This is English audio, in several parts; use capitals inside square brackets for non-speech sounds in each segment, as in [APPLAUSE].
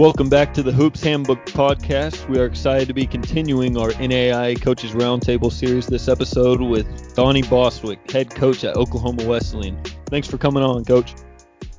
Welcome back to the Hoops Handbook podcast. We are excited to be continuing our NAIA Coaches Roundtable series this episode with Donnie Bostwick, head coach at Oklahoma Wesleyan. Thanks for coming on, coach.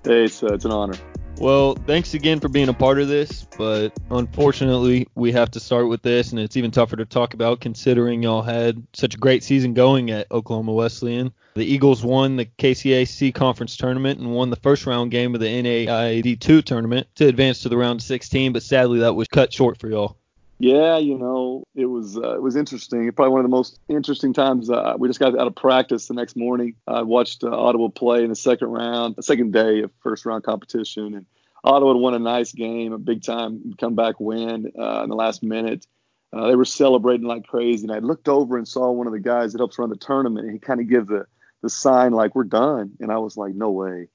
Hey, it's, uh, it's an honor. Well, thanks again for being a part of this, but unfortunately, we have to start with this, and it's even tougher to talk about considering y'all had such a great season going at Oklahoma Wesleyan. The Eagles won the KCAC conference tournament and won the first round game of the NAIA D2 tournament to advance to the round of 16, but sadly that was cut short for y'all. Yeah, you know, it was uh, it was interesting. Probably one of the most interesting times. Uh, we just got out of practice the next morning. I watched uh, Ottawa play in the second round, the second day of first round competition, and Ottawa won a nice game, a big time comeback win uh, in the last minute. Uh, they were celebrating like crazy, and I looked over and saw one of the guys that helps run the tournament, and he kind of gave the the sign like we're done, and I was like, no way.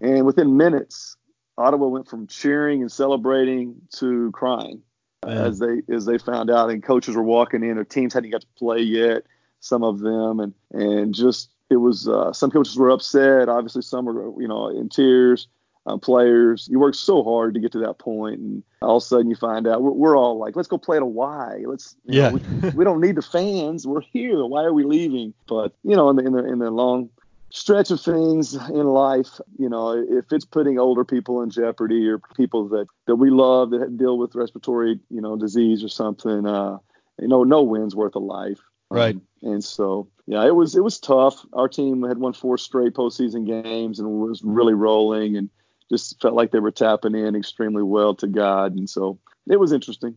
And within minutes, Ottawa went from cheering and celebrating to crying as they as they found out, and coaches were walking in. Their teams hadn't got to play yet, some of them, and and just it was uh, some coaches were upset. Obviously, some were you know in tears. Uh, players, you work so hard to get to that point, and all of a sudden you find out we're, we're all like, let's go play at a Y. Let's, yeah, know, we, we, don't need the fans. We're here. Why are we leaving? But you know, in the in the, in the long stretch of things in life, you know, if it's putting older people in jeopardy or people that, that we love that deal with respiratory, you know, disease or something, uh, you know, no win's worth a life. Right. Um, and so, yeah, it was it was tough. Our team had won four straight postseason games and was really rolling and just felt like they were tapping in extremely well to God. And so it was interesting.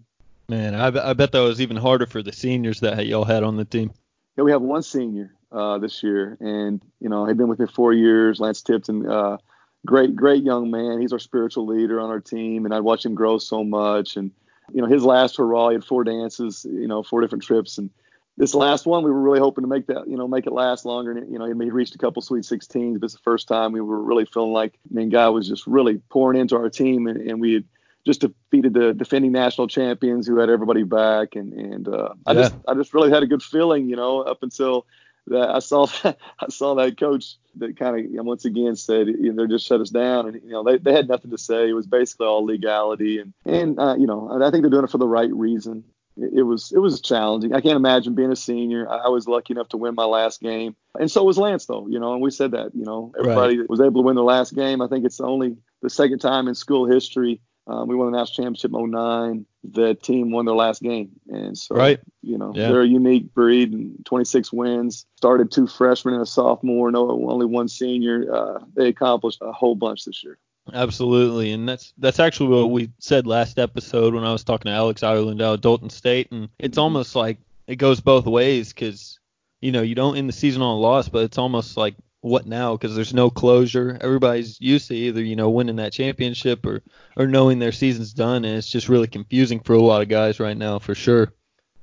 Man, I, I bet that was even harder for the seniors that y'all had on the team. Yeah, we have one senior uh, this year, and you know he'd been with me four years. Lance Tipton, uh, great, great young man. He's our spiritual leader on our team, and I watched him grow so much. And you know his last hurrah, he had four dances, you know, four different trips, and this last one we were really hoping to make that, you know, make it last longer. And you know he reached a couple Sweet 16s, but it's the first time we were really feeling like, I mean, guy was just really pouring into our team, and, and we had just defeated the defending national champions who had everybody back and and uh, I just I just really had a good feeling you know up until that I saw that, [LAUGHS] I saw that coach that kind of you know, once again said you know they just shut us down and you know they, they had nothing to say. It was basically all legality and and uh, you know I think they're doing it for the right reason. It, was it was challenging. I can't imagine being a senior. I, I was lucky enough to win my last game, and so was Lance though. You know, and we said that. You know, everybody right. was able to win their last game. I think it's only the second time in school history um, we won the national championship in 09. The team won their last game. And so, right. you know, yeah. they're a unique breed and 26 wins. Started two freshmen and a sophomore, no, only one senior. Uh, they accomplished a whole bunch this year. Absolutely, and that's that's actually what we said last episode when I was talking to Alex Ireland out of Dalton State, and it's mm-hmm. almost like it goes both ways because you know you don't end the season on a loss, but it's almost like what now because there's no closure. Everybody's used to either you know winning that championship or or knowing their season's done, and it's just really confusing for a lot of guys right now for sure.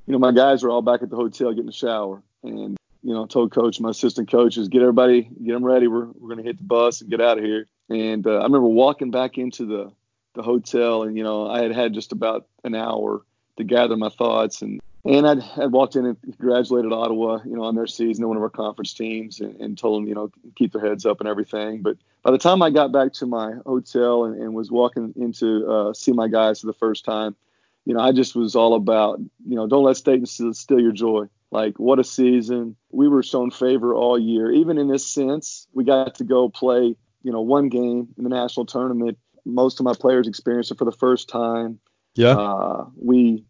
You know, my guys are all back at the hotel getting a shower, and you know, I told coach, my assistant coaches, get everybody, get them ready. We're we're gonna hit the bus and get out of here. And uh, I remember walking back into the the hotel, and you know, I had had just about an hour to gather my thoughts and and I'd, I'd walked in and congratulated Ottawa, you know, on their season, one of our conference teams, and, and, told them, you know, keep their heads up and everything. But by the time I got back to my hotel and, and was walking into uh, see my guys for the first time, you know, I just was all about, you know, don't let Satan steal your joy. Like, what a season. We were shown favor all year. Even in this sense, we got to go play, you know, one game in the national tournament. Most of my players experienced it for the first time. Yeah. Uh, we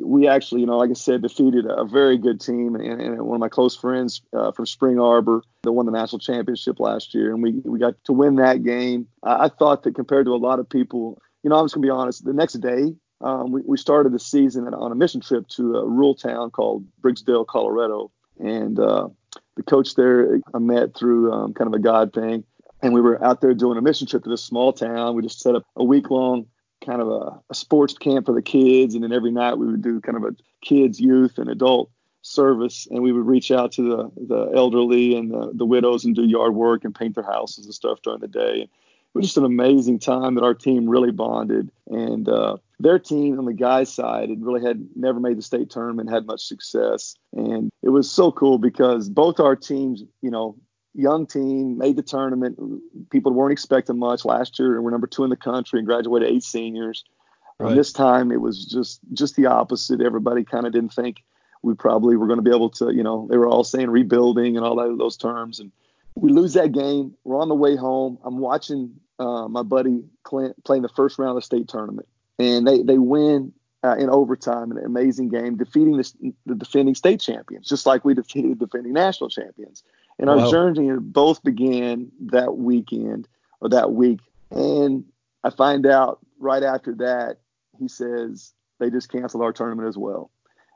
we actually, you know, like I said, defeated a very good team and, and one of my close friends uh, from Spring Arbor that won the national championship last year, and we we got to win that game. I, I thought that compared to a lot of people, you know, I'm just gonna be honest. The next day, um, we, we started the season on a mission trip to a rural town called Briggsdale, Colorado, and uh, the coach there I met through um, kind of a God thing, and we were out there doing a mission trip to this small town. We just set up a week long kind of a, a, sports camp for the kids, and then every night we would do kind of a kids, youth, and adult service, and we would reach out to the the elderly and the, the widows and do yard work and paint their houses and stuff during the day. It was just an amazing time that our team really bonded, and uh, their team on the guys' side had really had never made the state tournament, had much success, and it was so cool because both our teams, you know, young team, made the tournament. People weren't expecting much last year, and we're number two in the country and graduated eight seniors. Right. this time it was just just the opposite. Everybody kind of didn't think we probably were going to be able to, you know, they were all saying rebuilding and all that, those terms. And we lose that game. We're on the way home. I'm watching uh, my buddy Clint playing the first round of the state tournament, and they they win uh, in overtime, an amazing game, defeating the, the, defending state champions, just like we defeated the defending national champions. And our wow. journey both began that weekend or that week. And I find out right after that, he says they just canceled our tournament as well.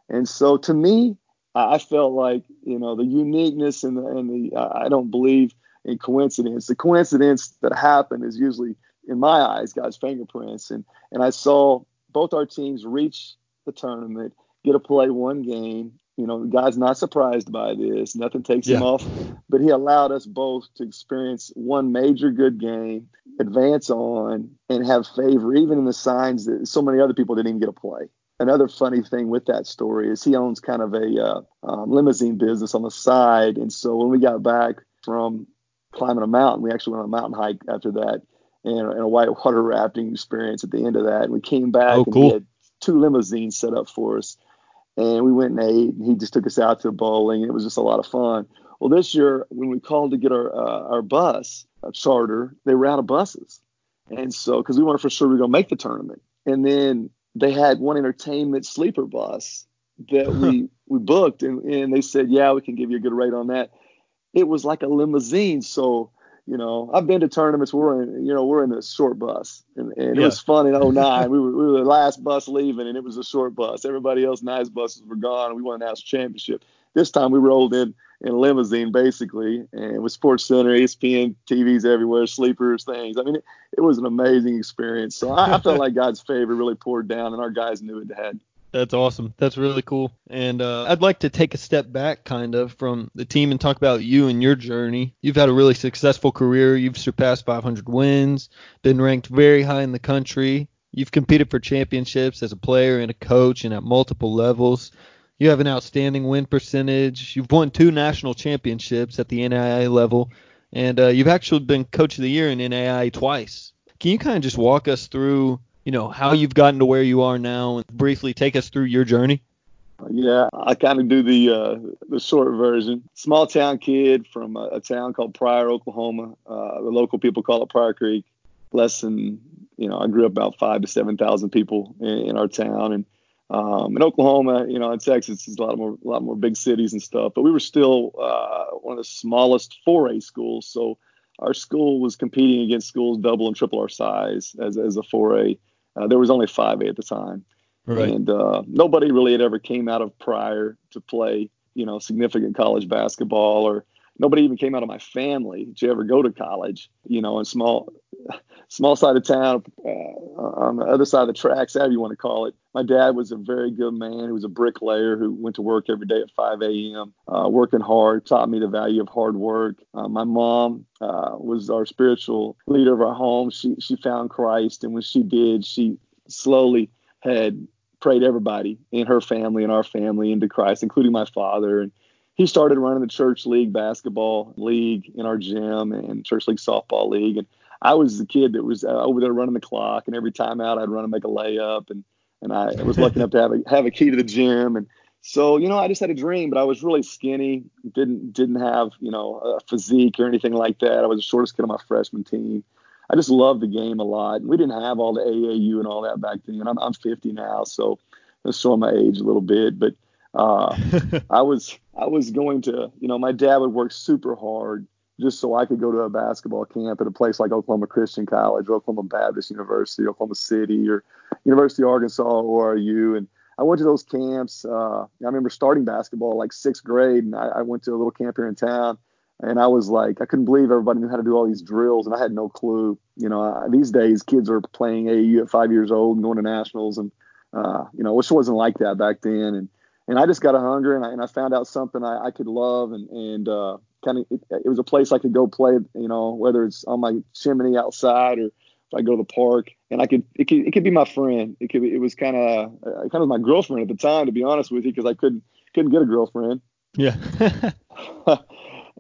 And so to me, I felt like you know the uniqueness and the and the uh, I don't believe in coincidence. The coincidence that happened is usually in my eyes God's fingerprints. And and I saw both our teams reach the tournament, get to play one game. You know, God's not surprised by this. Nothing takes yeah. him off, but He allowed us both to experience one major good game, advance on, and have favor, even in the signs that so many other people didn't even get to play. Another funny thing with that story is he owns kind of a uh, um, limousine business on the side, and so when we got back from climbing a mountain, we actually went on a mountain hike after that and, and a whitewater rafting experience at the end of that. And we came back oh, and we had two limousines set up for us. And we went and ate, and he just took us out to bowling. And it was just a lot of fun. Well, this year, when we called to get our uh, our bus a charter, they were out of buses. And so, because we weren't for sure we were going to make the tournament. And then they had one entertainment sleeper bus that we, we booked, and, and they said, yeah, we can give you a good rate on that. It was like a limousine. So you know, I've been to tournaments. We're in, you know, we're in a short bus, and, and yeah. it was fun in 09. we [LAUGHS] were we were the last bus leaving, and it was a short bus. Everybody else nice buses were gone, and we won a national championship. This time we rolled in in a limousine basically, and with Sports Center, ESPN, TVs everywhere, sleepers, things. I mean, it, it was an amazing experience. So I, I felt [LAUGHS] like God's favor really poured down, and our guys knew it had. That's awesome. That's really cool. And uh, I'd like to take a step back, kind of, from the team and talk about you and your journey. You've had a really successful career. You've surpassed 500 wins, been ranked very high in the country. You've competed for championships as a player and a coach and at multiple levels. You have an outstanding win percentage. You've won two national championships at the NAIA level, and uh, you've actually been coach of the year in NAIA twice. Can you kind of just walk us through you know how you've gotten to where you are now and briefly take us through your journey? Yeah i kind of do the uh, the short version. Small town kid from a, a town called pryor oklahoma. Uh, the local people call it pryor creek. Less than you know i grew up about five to seven thousand people in, in, our town. And um, in Oklahoma, you know, in Texas, there's a lot more, a lot more big cities and stuff. But we were still uh, one of the smallest 4A schools, so our school was competing against schools double and triple our size as, as a 4A. Uh, there was only 5A at the time, right. and uh, nobody really had ever came out of Pryor to play, you know, significant college basketball, or nobody even came out of my family to ever go to college, you know, in small small side of town uh, on the other side of the tracks, however you want to call it. My dad was a very good man. He was a bricklayer who went to work every day at 5 a.m., uh, working hard, taught me the value of hard work. Uh, my mom uh, was our spiritual leader of our home. She, she found Christ, and when she did, she slowly had prayed everybody in her family and our family into Christ, including my father. And he started running the church league basketball league in our gym and church league softball league. And I was the kid that was uh, over there running the clock, and every time out I'd run and make a layup, and and I was lucky enough to have a have a key to the gym, and so you know I just had a dream, but I was really skinny, didn't didn't have you know a physique or anything like that. I was the shortest kid on my freshman team. I just loved the game a lot. We didn't have all the AAU and all that back then. I'm I'm 50 now, so that's showing my age a little bit, but uh, [LAUGHS] I was I was going to you know my dad would work super hard just so I could go to a basketball camp at a place like Oklahoma Christian College or Oklahoma Baptist University, Oklahoma City, or University of Arkansas, or ORU. And I went to those camps. Uh, I remember starting basketball like sixth grade, and I, I went to a little camp here in town. And I was like, I couldn't believe everybody knew how to do all these drills, and I had no clue. You know, I, these days kids are playing AAU at five years old and going to nationals, and uh, you know, which wasn't like that back then. And and I just got a hunger, and I, and I found out something I, I could love, and and uh, kind of it, it, was a place I could go play, you know, whether it's on my chimney outside or if I go to the park, and I could it could it could be my friend. It could be, it was kind of uh, kind of my girlfriend at the time, to be honest with you, because I couldn't couldn't get a girlfriend. Yeah. [LAUGHS]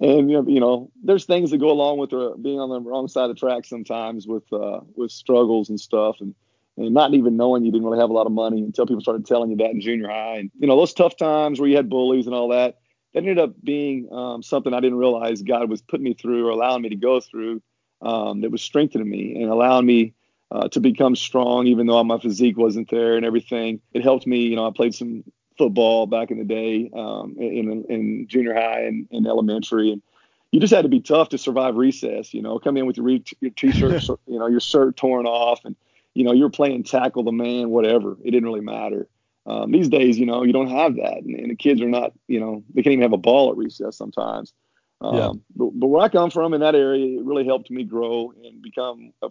and you know, there's things that go along with uh, being on the wrong side of the track sometimes with uh, with struggles and stuff, and and not even knowing you didn't really have a lot of money until people started telling you that in junior high. And you know those tough times where you had bullies and all that. That ended up being um, something I didn't realize God was putting me through or allowing me to go through. Um, that was strengthening me and allowing me uh, to become strong, even though my physique wasn't there and everything. It helped me. You know, I played some football back in the day um, in, in junior high and, and elementary, and you just had to be tough to survive recess. You know, come in with your, re- your t-shirt, [LAUGHS] you know, your shirt torn off, and you know you're playing tackle the man, whatever. It didn't really matter. Um, these days, you know, you don't have that, and, and, the kids are not, you know, they can't even have a ball at recess sometimes. Um, yeah. but, but, where I come from in that area, it really helped me grow and become uh,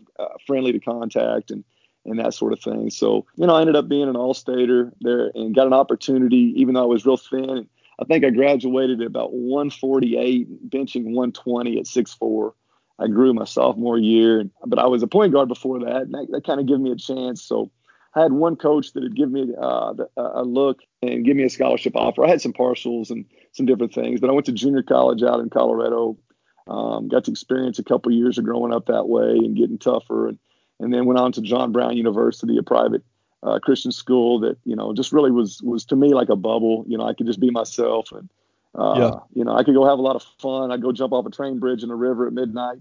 friendly to contact and and that sort of thing. So, you know, I ended up being an all-stater there and got an opportunity, even though I was real thin. I think I graduated at about 148, benching 120 at 6'4. I grew my sophomore year, but I was a point guard before that, and that, that kind of gave me a chance. So I had one coach that had given me uh, a look and give me a scholarship offer. I had some partials and some different things, but I went to junior college out in Colorado. Um, got to experience a couple years of growing up that way and getting tougher, and and then went on to John Brown University, a private uh, Christian school that you know just really was was to me like a bubble. You know, I could just be myself, and uh, yeah. you know, I could go have a lot of fun. I'd go jump off a train bridge in a river at midnight,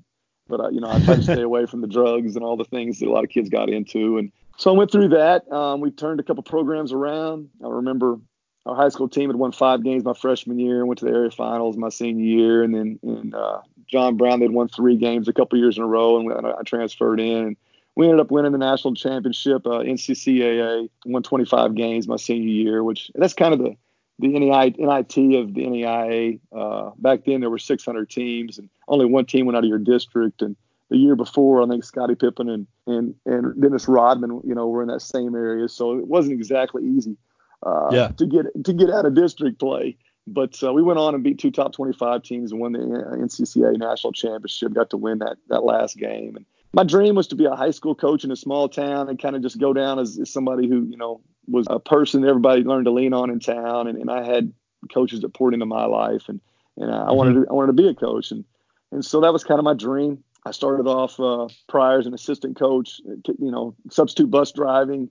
but uh, you know, I tried to stay [LAUGHS] away from the drugs and all the things that a lot of kids got into. And so I went through that. Um, we turned a couple programs around. I remember our high school team had won five games my freshman year and went to the area finals my senior year. And then in uh, John Brown, they'd won three games a couple years in a row, and I transferred in. And we ended up winning the national championship, uh, NCCAA, won 25 games my senior year, which that's kind of the the NEI, NIT of the NAIA. Uh, back then, there were 600 teams, and only one team went out of your district. And the year before, I think Scottie Pippen and and and Dennis Rodman, you know, were in that same area, so it wasn't exactly easy uh, yeah. to get to get out of district play. But uh, we went on and beat two top 25 teams and won the NCCA national championship. Got to win that that last game, and my dream was to be a high school coach in a small town and kind of just go down as, as somebody who, you know, was a person everybody learned to lean on in town. And, and I had coaches that poured into my life and, and I, mm-hmm. wanted to, I wanted to be a coach. And, and so that was kind of my dream. I started off uh, Pryor as an assistant coach, you know, substitute bus driving,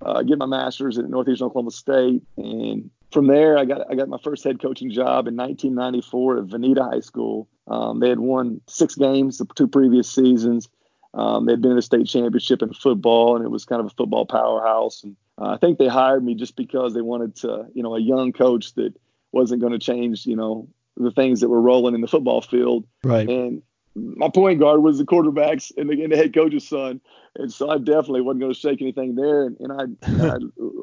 uh, get my master's at Northeastern Oklahoma State. And from there, I got I got my first head coaching job in 1994 at Vinita High School. Um, they had won six games the two previous seasons. Um, they'd been in the state championship in football, and it was kind of a football powerhouse. And uh, I think they hired me just because they wanted to, you know, a young coach that wasn't going to change, you know, the things that were rolling in the football field. Right. And my point guard was the quarterback's and the, and the head coach's son, and so I definitely wasn't going to shake anything there. And, and I, I,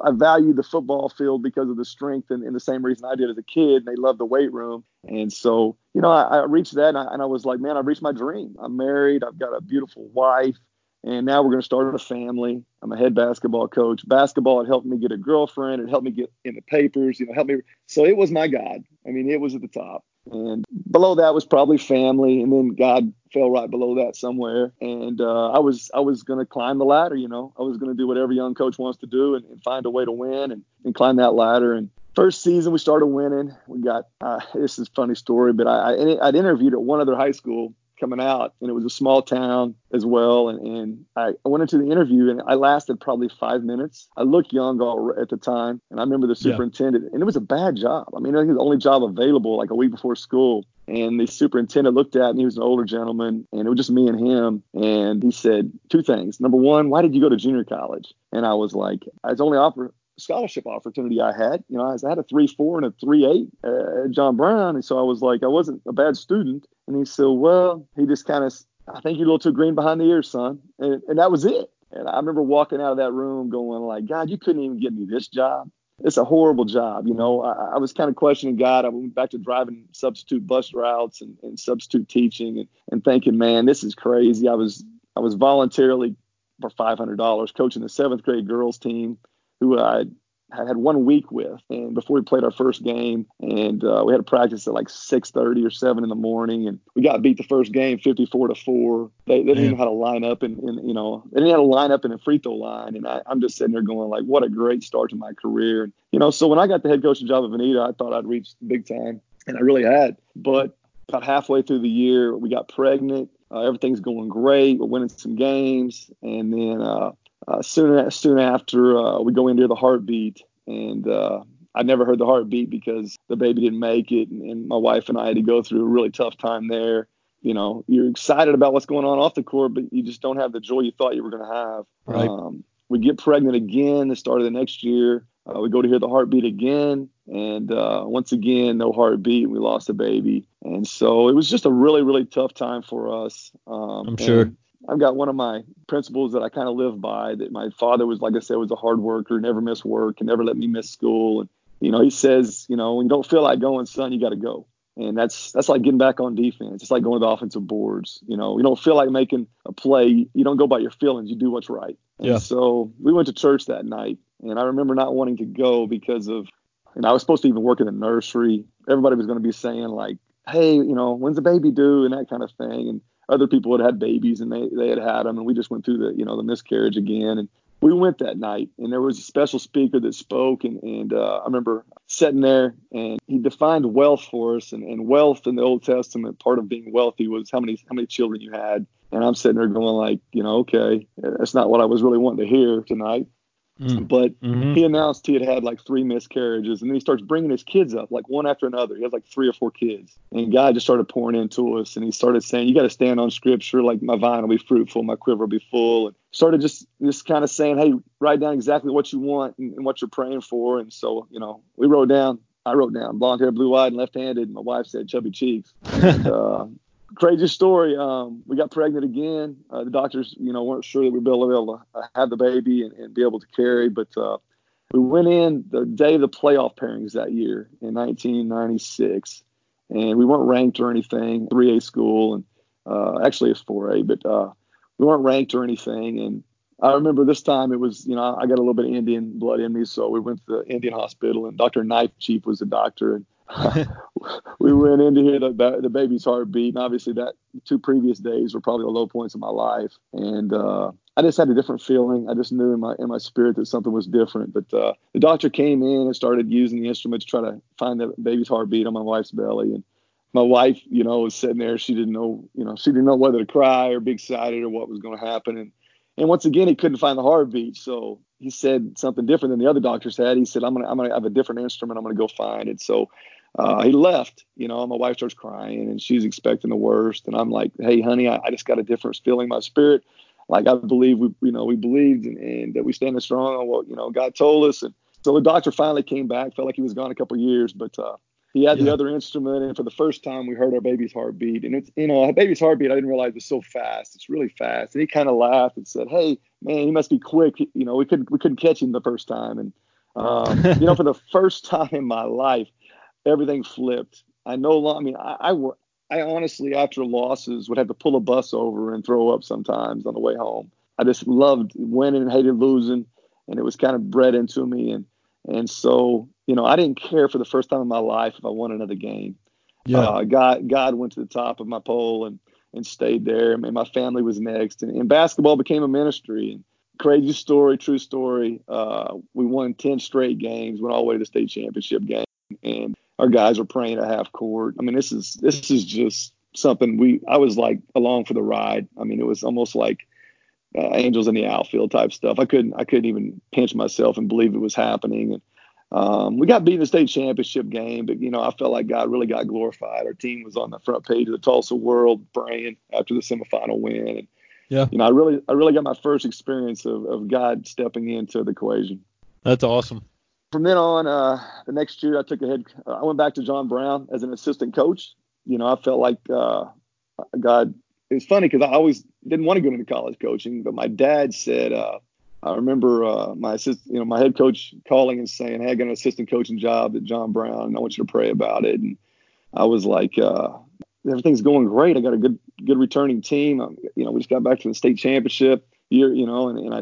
[LAUGHS] I valued the football field because of the strength and, and, the same reason I did as a kid. And they loved the weight room, and so you know I, I reached that and I, and I was like, man, I reached my dream. I'm married. I've got a beautiful wife. And now we're going to start a family. I'm a head basketball coach. Basketball had helped me get a girlfriend. It helped me get in the papers. You know, helped me. So it was my God. I mean, it was at the top. And below that was probably family, and then God fell right below that somewhere. And uh, I was I was to climb the ladder, you know. I was to do what every young coach wants to do and, and find a way to win and, and climb that ladder. And first season we started winning. We got uh, this is funny story, but I, I I'd interviewed at one other high school coming out, and it was a small town as well. And, and I, I went into the interview, and I lasted probably five minutes. I looked young all, at the time, and I remember the superintendent, yeah. and it was a bad job. I mean, it was the only job available, like a week before school. And the superintendent looked at me. He was an older gentleman, and it was just me and him. And he said two things. Number one, why did you go to junior college? And I was like, I was only offered scholarship opportunity I had. You know, I had a three four and a three eight uh, at John Brown, and so I was like, I wasn't a bad student. And he said, well, he just kind of, I think you're a little too green behind the ears, son, and and that was it. And I remember walking out of that room going like, God, you couldn't even get me this job. It's a horrible job, you know. I, I was kind of questioning God. I went back to driving substitute bus routes and, and substitute teaching and, and thinking, man, this is crazy. I was I was voluntarily for five hundred dollars coaching the seventh grade girls team who I had one week with, and before we played our first game, and uh, we had a practice at like 6:30 or 7 in the morning, and we got beat the first game 54 to four. They, they didn't know how to line up, and, you know they didn't know how to line up in a free throw line, and I, I'm just sitting there going like, what a great start to my career, and you know. So when I got the head coaching job at Vinita, I thought I'd reached big time, and I really had, but about halfway through the year, we got pregnant. Uh, everything's going great. We're winning some games, and then uh, uh, soon soon after uh, we go into the heartbeat, and uh, I never heard the heartbeat because the baby didn't make it, and, and, my wife and I had to go through a really tough time there. You know, you're excited about what's going on off the court, but you just don't have the joy you thought you were going to have. Right. Um, we get pregnant again the start of the next year. Uh, we go to hear the heartbeat again, and uh, once again, no heartbeat. We lost a baby, and so it was just a really, really tough time for us. Um, I'm sure. I've got one of my principles that I kind of live by. That my father was, like I said, was a hard worker, never missed work, and never let me miss school. And you know, he says, you know, when you don't feel like going, son, you got to go. And that's that's like getting back on defense. It's like going to the offensive boards. You know, you don't feel like making a play. You don't go by your feelings. You do what's right. And yeah. so we went to church that night, and I remember not wanting to go because of, and I was supposed to even work in the nursery. Everybody was going to be saying like, hey, you know, when's the baby due, and that kind of thing. And other people had had babies, and they they had had them, and we just went through the, you know, the miscarriage again. And we went that night and there was a special speaker that spoke and, and uh, i remember sitting there and he defined wealth for us and, and wealth in the old testament part of being wealthy was how many how many children you had and i'm sitting there going like you know okay that's not what i was really wanting to hear tonight Mm. But mm-hmm. he announced he had had like three miscarriages, and then he starts bringing his kids up, like one after another. He has like three or four kids, and God just started pouring into us, and he started saying, "You got to stand on Scripture. Like my vine will be fruitful, my quiver will be full." And started just just kind of saying, "Hey, write down exactly what you want and, and what you're praying for." And so, you know, we wrote down. I wrote down blonde hair, blue eyed, and left handed. My wife said chubby cheeks. And, [LAUGHS] uh, crazy story. Um, we got pregnant again. Uh, the doctors, you know, weren't sure that we'd be able to have the baby and, and, be able to carry, but uh, we went in the day of the playoff pairings that year in 1996, and we weren't ranked or anything. 3A school, and uh, actually it's 4A, but uh, we weren't ranked or anything. And I remember this time it was, you know, I got a little bit of Indian blood in me, so we went to the Indian hospital, and Dr. Knife Chief was the doctor, and [LAUGHS] we went in to hear the, the baby's heartbeat, and obviously that two previous days were probably the low points of my life. And uh, I just had a different feeling. I just knew in my in my spirit that something was different. But uh, the doctor came in and started using the instrument to try to find the baby's heartbeat on my wife's belly. And my wife, you know, was sitting there. She didn't know, you know, she didn't know whether to cry or be excited or what was going to happen. And and once again, he couldn't find the heartbeat. So he said something different than the other doctors had. He said, "I'm gonna I'm gonna have a different instrument. I'm gonna go find it." So uh, he left, you know, my wife starts crying and she's expecting the worst. And I'm like, hey, honey, I, I just got a different feeling in my spirit. Like I believe we, you know, we believed and, and that we stand strong on what, you know, God told us. And so the doctor finally came back, felt like he was gone a couple of years, but uh, he had yeah. the other instrument. And for the first time, we heard our baby's heartbeat. And it's, you know, a baby's heartbeat, I didn't realize was so fast. It's really fast. And he kind of laughed and said, hey, man, he must be quick. You know, we couldn't, we couldn't catch him the first time. And, um, you know, for the first [LAUGHS] time in my life, everything flipped. I no longer, I mean, I, I, I honestly, after losses, would have to pull a bus over and throw up sometimes on the way home. I just loved winning and hated losing, and it was kind of bred into me. And and so, you know, I didn't care for the first time in my life if I won another game. Yeah. Uh, God, God went to the top of my pole and and stayed there. I mean, my family was next, and, and basketball became a ministry. And crazy story, true story. Uh, we won ten straight games, went all the way to the state championship game, and our guys are praying at half court. I mean, this is this is just something we I was like along for the ride. I mean, it was almost like uh, angels in the outfield type stuff. I couldn't I couldn't even pinch myself and believe it was happening. And um, we got beat in the state championship game, but you know I felt like God really got glorified. Our team was on the front page of the Tulsa World praying after the semifinal win. And yeah, you know I really I really got my first experience of, of God stepping into the equation. That's awesome from then on, uh, the next year I took a head. I went back to John Brown as an assistant coach. You know, I felt like uh, God. It was funny because I always didn't want to go into college coaching, but my dad said. Uh, I remember uh, my assist, you know, my head coach calling and saying, "Hey, I got an assistant coaching job at John Brown, and I want you to pray about it." And I was like, uh, "Everything's going great. I got a good, good returning team. I'm, you know, we just got back to the state championship year, you know, and, and I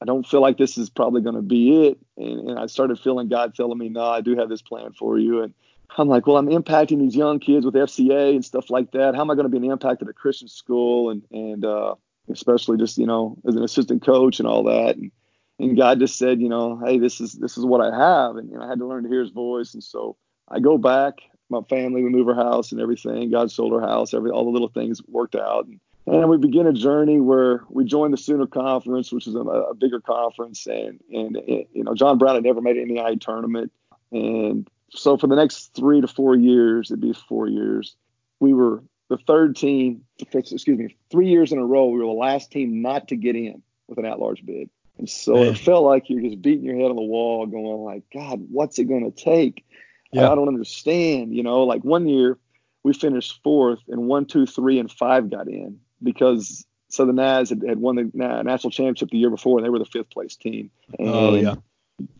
I don't feel like this is probably going to be it. And, and I started feeling God telling me, no, I do have this plan for you. And I'm like, well, I'm impacting these young kids with FCA and stuff like that. How am I going to be an impact at a Christian school? And, and, uh, especially just, you know, as an assistant coach and all that. And, and God just said, you know, hey, this is, this is what I have. And, I had to learn to hear his voice. And so I go back, my family, we move our house and everything. God sold our house, every, all the little things worked out. And, And we begin a journey where we join the Sooner Conference, which is a, a bigger conference, and and you know John Brown had never made an NAIA tournament, and so for the next three to four years, it'd be four years, we were the third team. Excuse me, three years in a row, we were the last team not to get in with an at-large bid. And so Man. it felt like you're just beating your head on the wall, going like, God, what's it going to take? Yeah. I don't understand. You know, like one year we finished fourth, and one, two, three, and five got in because Southern Naz had, had won the national championship the year before, and they were the fifth place team. And oh yeah.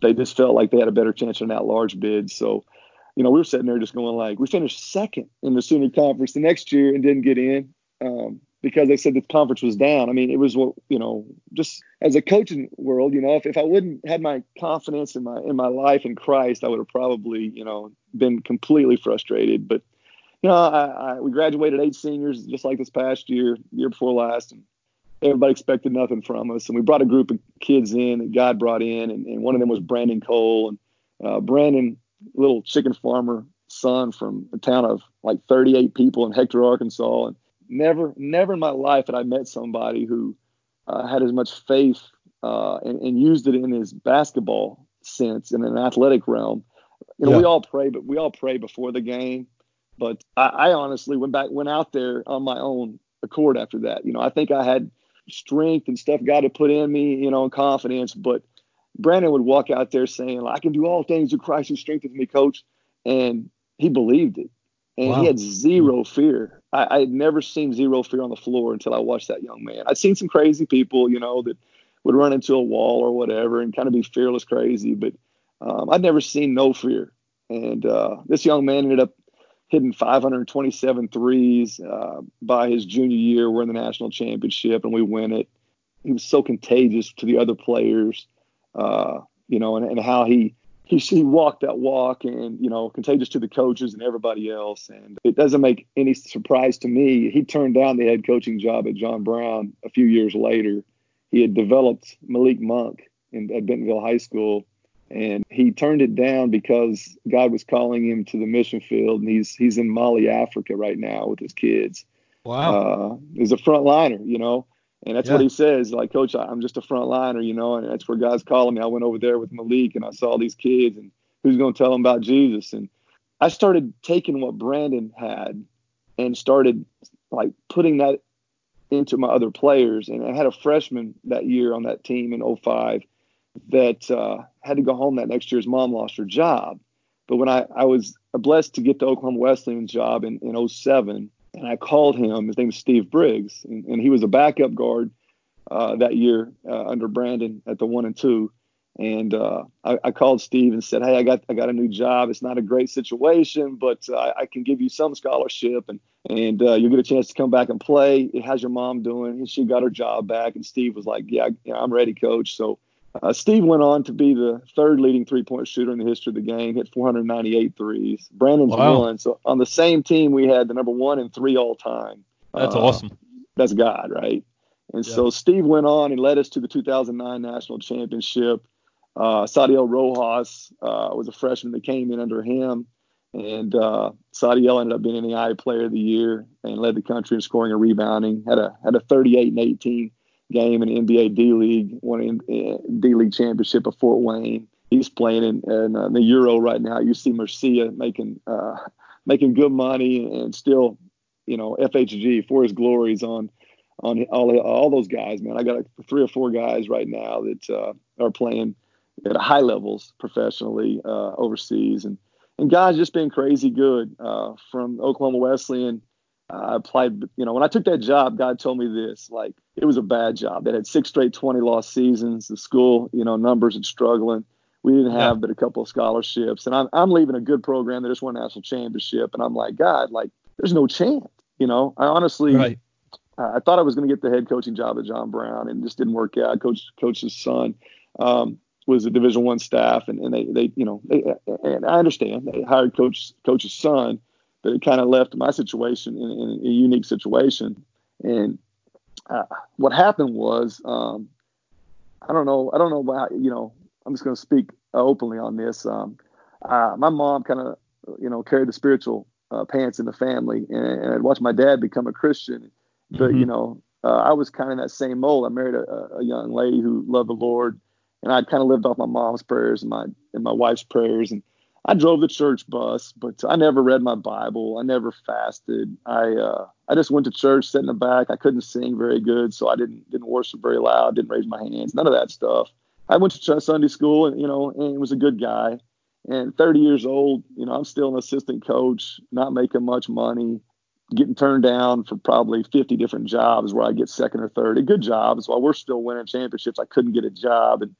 They just felt like they had a better chance in that large bid. So, you know, we were sitting there just going like, we finished second in the Sooner Conference the next year and didn't get in. Um, because they said the conference was down. I mean, it was what you know just as a coaching world, you know, if, if I wouldn't had my confidence in my in my life in Christ, I would have probably you know been completely frustrated. But you know, I, I, we graduated eight seniors just like this past year, year before last, and everybody expected nothing from us. And we brought a group of kids in that God brought in, and, and one of them was Brandon Cole, and uh, Brandon, little chicken farmer son from a town of like 38 people in Hector, Arkansas, and never, never in my life had I met somebody who uh, had as much faith uh, and, and, used it in his basketball sense in an athletic realm. You know, yeah. we all pray, but we all pray before the game. But I, I honestly went back, went out there on my own accord after that. You know, I think I had strength and stuff God had put in me, you know, and confidence. But Brandon would walk out there saying, I can do all things through Christ who strengthens me, coach. And he believed it. And wow. he had zero fear. I, I, had never seen zero fear on the floor until I watched that young man. I'd seen some crazy people, you know, that would run into a wall or whatever and kind of be fearless crazy, but um, I'd never seen no fear. And uh, this young man ended up hitting 527 threes uh, by his junior year. We're in the national championship and we win it. He was so contagious to the other players, uh, you know, and, and how he he he walked that walk and you know contagious to the coaches and everybody else and it doesn't make any surprise to me he turned down the head coaching job at john brown a few years later he had developed malik monk in, at bentonville high school and he turned it down because god was calling him to the mission field and he's he's in mali africa right now with his kids wow uh, he's a front liner you know and that's yeah. what he says, like, Coach, I'm just a front liner, you know, and that's where God's calling me. I went over there with Malik and I saw these kids and who's going to tell them about Jesus? And I started taking what Brandon had and started like putting that into my other players. And I had a freshman that year on that team in 05 that uh, had to go home that next year. His mom lost her job. But when I, I was blessed to get the Oklahoma Wesleyan job in, in 07, and I called him. His name is Steve Briggs, and, and he was a backup guard uh, that year uh, under Brandon at the one and two. And uh, I, I, called Steve and said, "Hey, I got I got a new job. It's not a great situation, but uh, I can give you some scholarship, and and uh, you'll get a chance to come back and play. How's your mom doing?" she got her job back, and Steve was like, "Yeah, yeah I'm ready, coach." So uh, Steve went on to be the third leading three point shooter in the history of the game, hit 498 threes. Brandon's wow. one. So on the same team, we had the number one and three all time. That's uh, awesome. That's God, right? And yeah. so Steve went on and led us to the 2009 national championship. Uh, Sadiel Rojas uh, was a freshman that came in under him. And uh, Sadiel ended up being the NAIA player of the year and led the country in scoring and rebounding. Had a had a 38 and 18 game in the NBA D League, won an D League championship at Fort Wayne. He's playing in, in uh, the Euro right now. You see Mercia making uh, making good money and still, you know, FHG for his glories on on all all those guys. Man, I got three or four guys right now that uh, are playing at high levels professionally uh, overseas, and and guys just been crazy good uh, from Oklahoma Wesleyan I applied, you know, when I took that job, God told me this, like it was a bad job. They had six straight 20 loss seasons. The school, you know, numbers and struggling. We didn't have yeah. but a couple of scholarships. And I'm, I'm leaving a good program that just won a national championship. And I'm like, God, like there's no chance, you know, I honestly, right. uh, I thought I was going to get the head coaching job at John Brown and just didn't work out. Coach, coach's son, um, was a division one staff and, and they, they, you know, they, and I understand they hired coach, coach's son, but it kind of left my situation in, in, a unique situation. And uh, what happened was, um, I don't know, I don't know about, you know, I'm just going to speak openly on this. Um, uh, my mom kind of, you know, carried the spiritual uh, pants in the family, and, and I'd watched my dad become a Christian. but Mhm. you know, uh, I was kind of in that same mold. I married a, a young lady who loved the Lord, and I'd kind of lived off my mom's prayers and my and my wife's prayers, and I drove the church bus, but I never read my Bible. I never fasted. I uh, I just went to church, sat in the back. I couldn't sing very good, so I didn't didn't worship very loud. Didn't raise my hands. None of that stuff. I went to Sunday school, and you know, and was a good guy. And 30 years old, you know, I'm still an assistant coach, not making much money, getting turned down for probably 50 different jobs where I get second or third. A good jobs while we're still winning championships. I couldn't get a job, and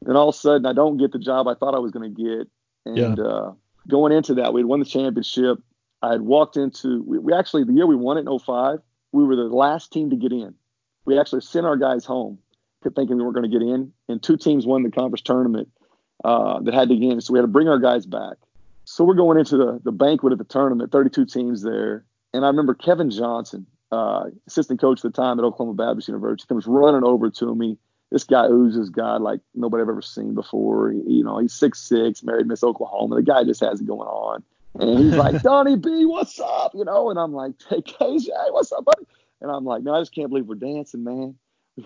then all of a sudden, I don't get the job I thought I was going to get and uh, going into that, we had won the championship. I had walked into, we, we, actually, the year we won it in 05, we were the last team to get in. We actually sent our guys home thinking we weren't going to get in. And two teams won the conference tournament uh, that had to get in. So we had to bring our guys back. So we're going into the, the banquet at the tournament, 32 teams there. And I remember Kevin Johnson, uh, assistant coach at the time at Oklahoma Baptist University, comes running over to me this guy oozes God like nobody I've ever seen before. He, you know, he's six six, married Miss Oklahoma. The guy just has it going on. And he's [LAUGHS] like, Donnie B, what's up? You know, and I'm like, hey KJ, what's up, buddy? And I'm like, no, I just can't believe we're dancing, man.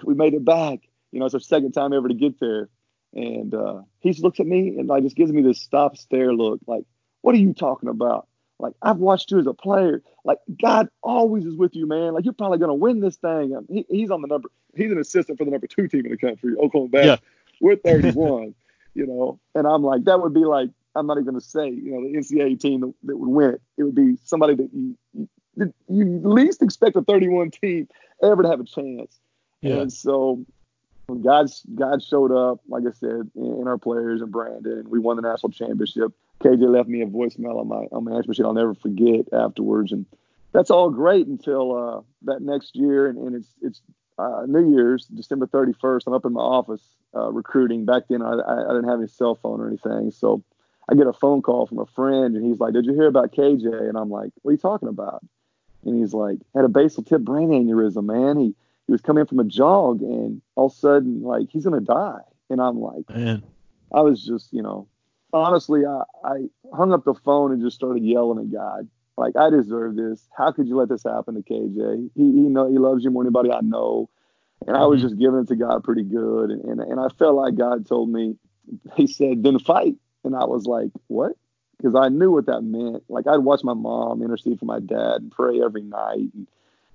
We made it back. You know, it's our second time ever to get there. And uh, he just looks at me and like just gives me this stop stare look, like, what are you talking about? Like I've watched you as a player. Like God always is with you, man. Like you're probably gonna win this thing. He, he's on the number. He's an assistant for the number two team in the country, Oklahoma Baptist. Yeah. We're [LAUGHS] 31, you know. And I'm like, that would be like, I'm not even gonna say, you know, the NCAA team that, that would win it. It would be somebody that you, you, you least expect a 31 team ever to have a chance. Yeah. And so when God God showed up, like I said, in, in our players and Brandon, we won the national championship. KJ left me a voicemail on my on my answer machine. I'll never forget afterwards, and that's all great until uh, that next year, and, and it's it's uh, New Year's, December 31st. I'm up in my office uh, recruiting. Back then, I, I, didn't have any cell phone or anything, so I get a phone call from a friend, and he's like, "Did you hear about KJ?" And I'm like, "What are you talking about?" And he's like, "Had a basilar tip brain aneurysm, man. He he was coming from a jog, and all of a sudden, like, he's gonna die." And I'm like, "Man." I was just, you know, honestly, I, I hung up the phone and just started yelling at God. Like, I deserve this. How could you let this happen to KJ? He, he know he loves you more than anybody I know. And I was Mm-hmm. just giving it to God pretty good. And, and, and I felt like God told me, He said, then fight. And I was like, what? Because I knew what that meant. Like, I'd watch my mom intercede for my dad and pray every night. And,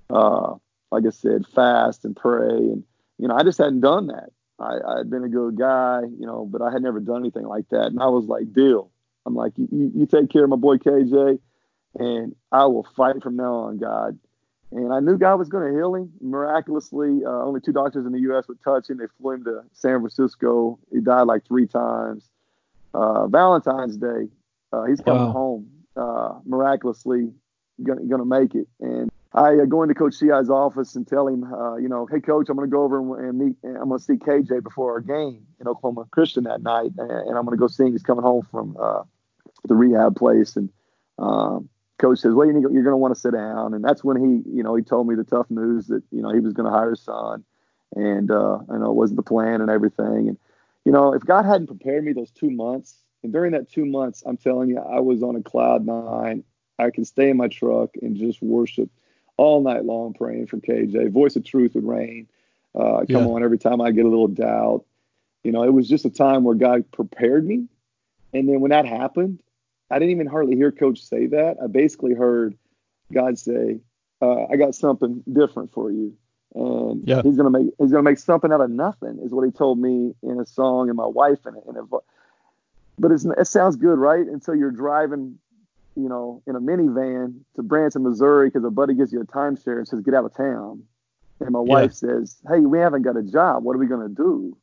uh, like I said, fast and pray. And, you know, I just hadn't done that. I, I had been a good guy, you know, but I had never done anything like that. And I was like, deal. I'm like, you, you take care of my boy KJ, and I will fight from now on, God. And I knew God was going to heal him miraculously. Uh, only two doctors in the U.S. would touch him. They flew him to San Francisco. He died like three times. Uh, Valentine's Day, uh, he's coming Wow. home uh, miraculously, going to make it. And I uh, go into Coach Ci's office and tell him, uh, you know, hey, Coach, I'm going to go over and, and meet, and I'm going to see KJ before our game in Oklahoma Christian that night, and, and I'm going to go see him. He's coming home from uh, the rehab place, and um, Coach says, well, you you're going to want to sit down, and that's when he, you know, he told me the tough news that you know he was going to hire his son, and uh, I know it wasn't the plan and everything, and you know, if God hadn't prepared me those two months, and during that two months, I'm telling you, I was on a cloud nine. I can stay in my truck and just worship all night long praying for KJ. Voice of truth would rain. Uh, come Yeah. on every time I get a little doubt. You know, it was just a time where God prepared me. And then when that happened, I didn't even hardly hear Coach say that. I basically heard God say, uh, "I got something different for you," and Yeah. He's gonna make He's gonna make something out of nothing. Is what He told me in a song, and my wife in it. In a, but it's, it sounds good, right? And so you're driving you know, in a minivan to Branson, Missouri, because a buddy gives you a timeshare and says, get out of town. And my wife says, hey, we haven't got a job. What are we going to do?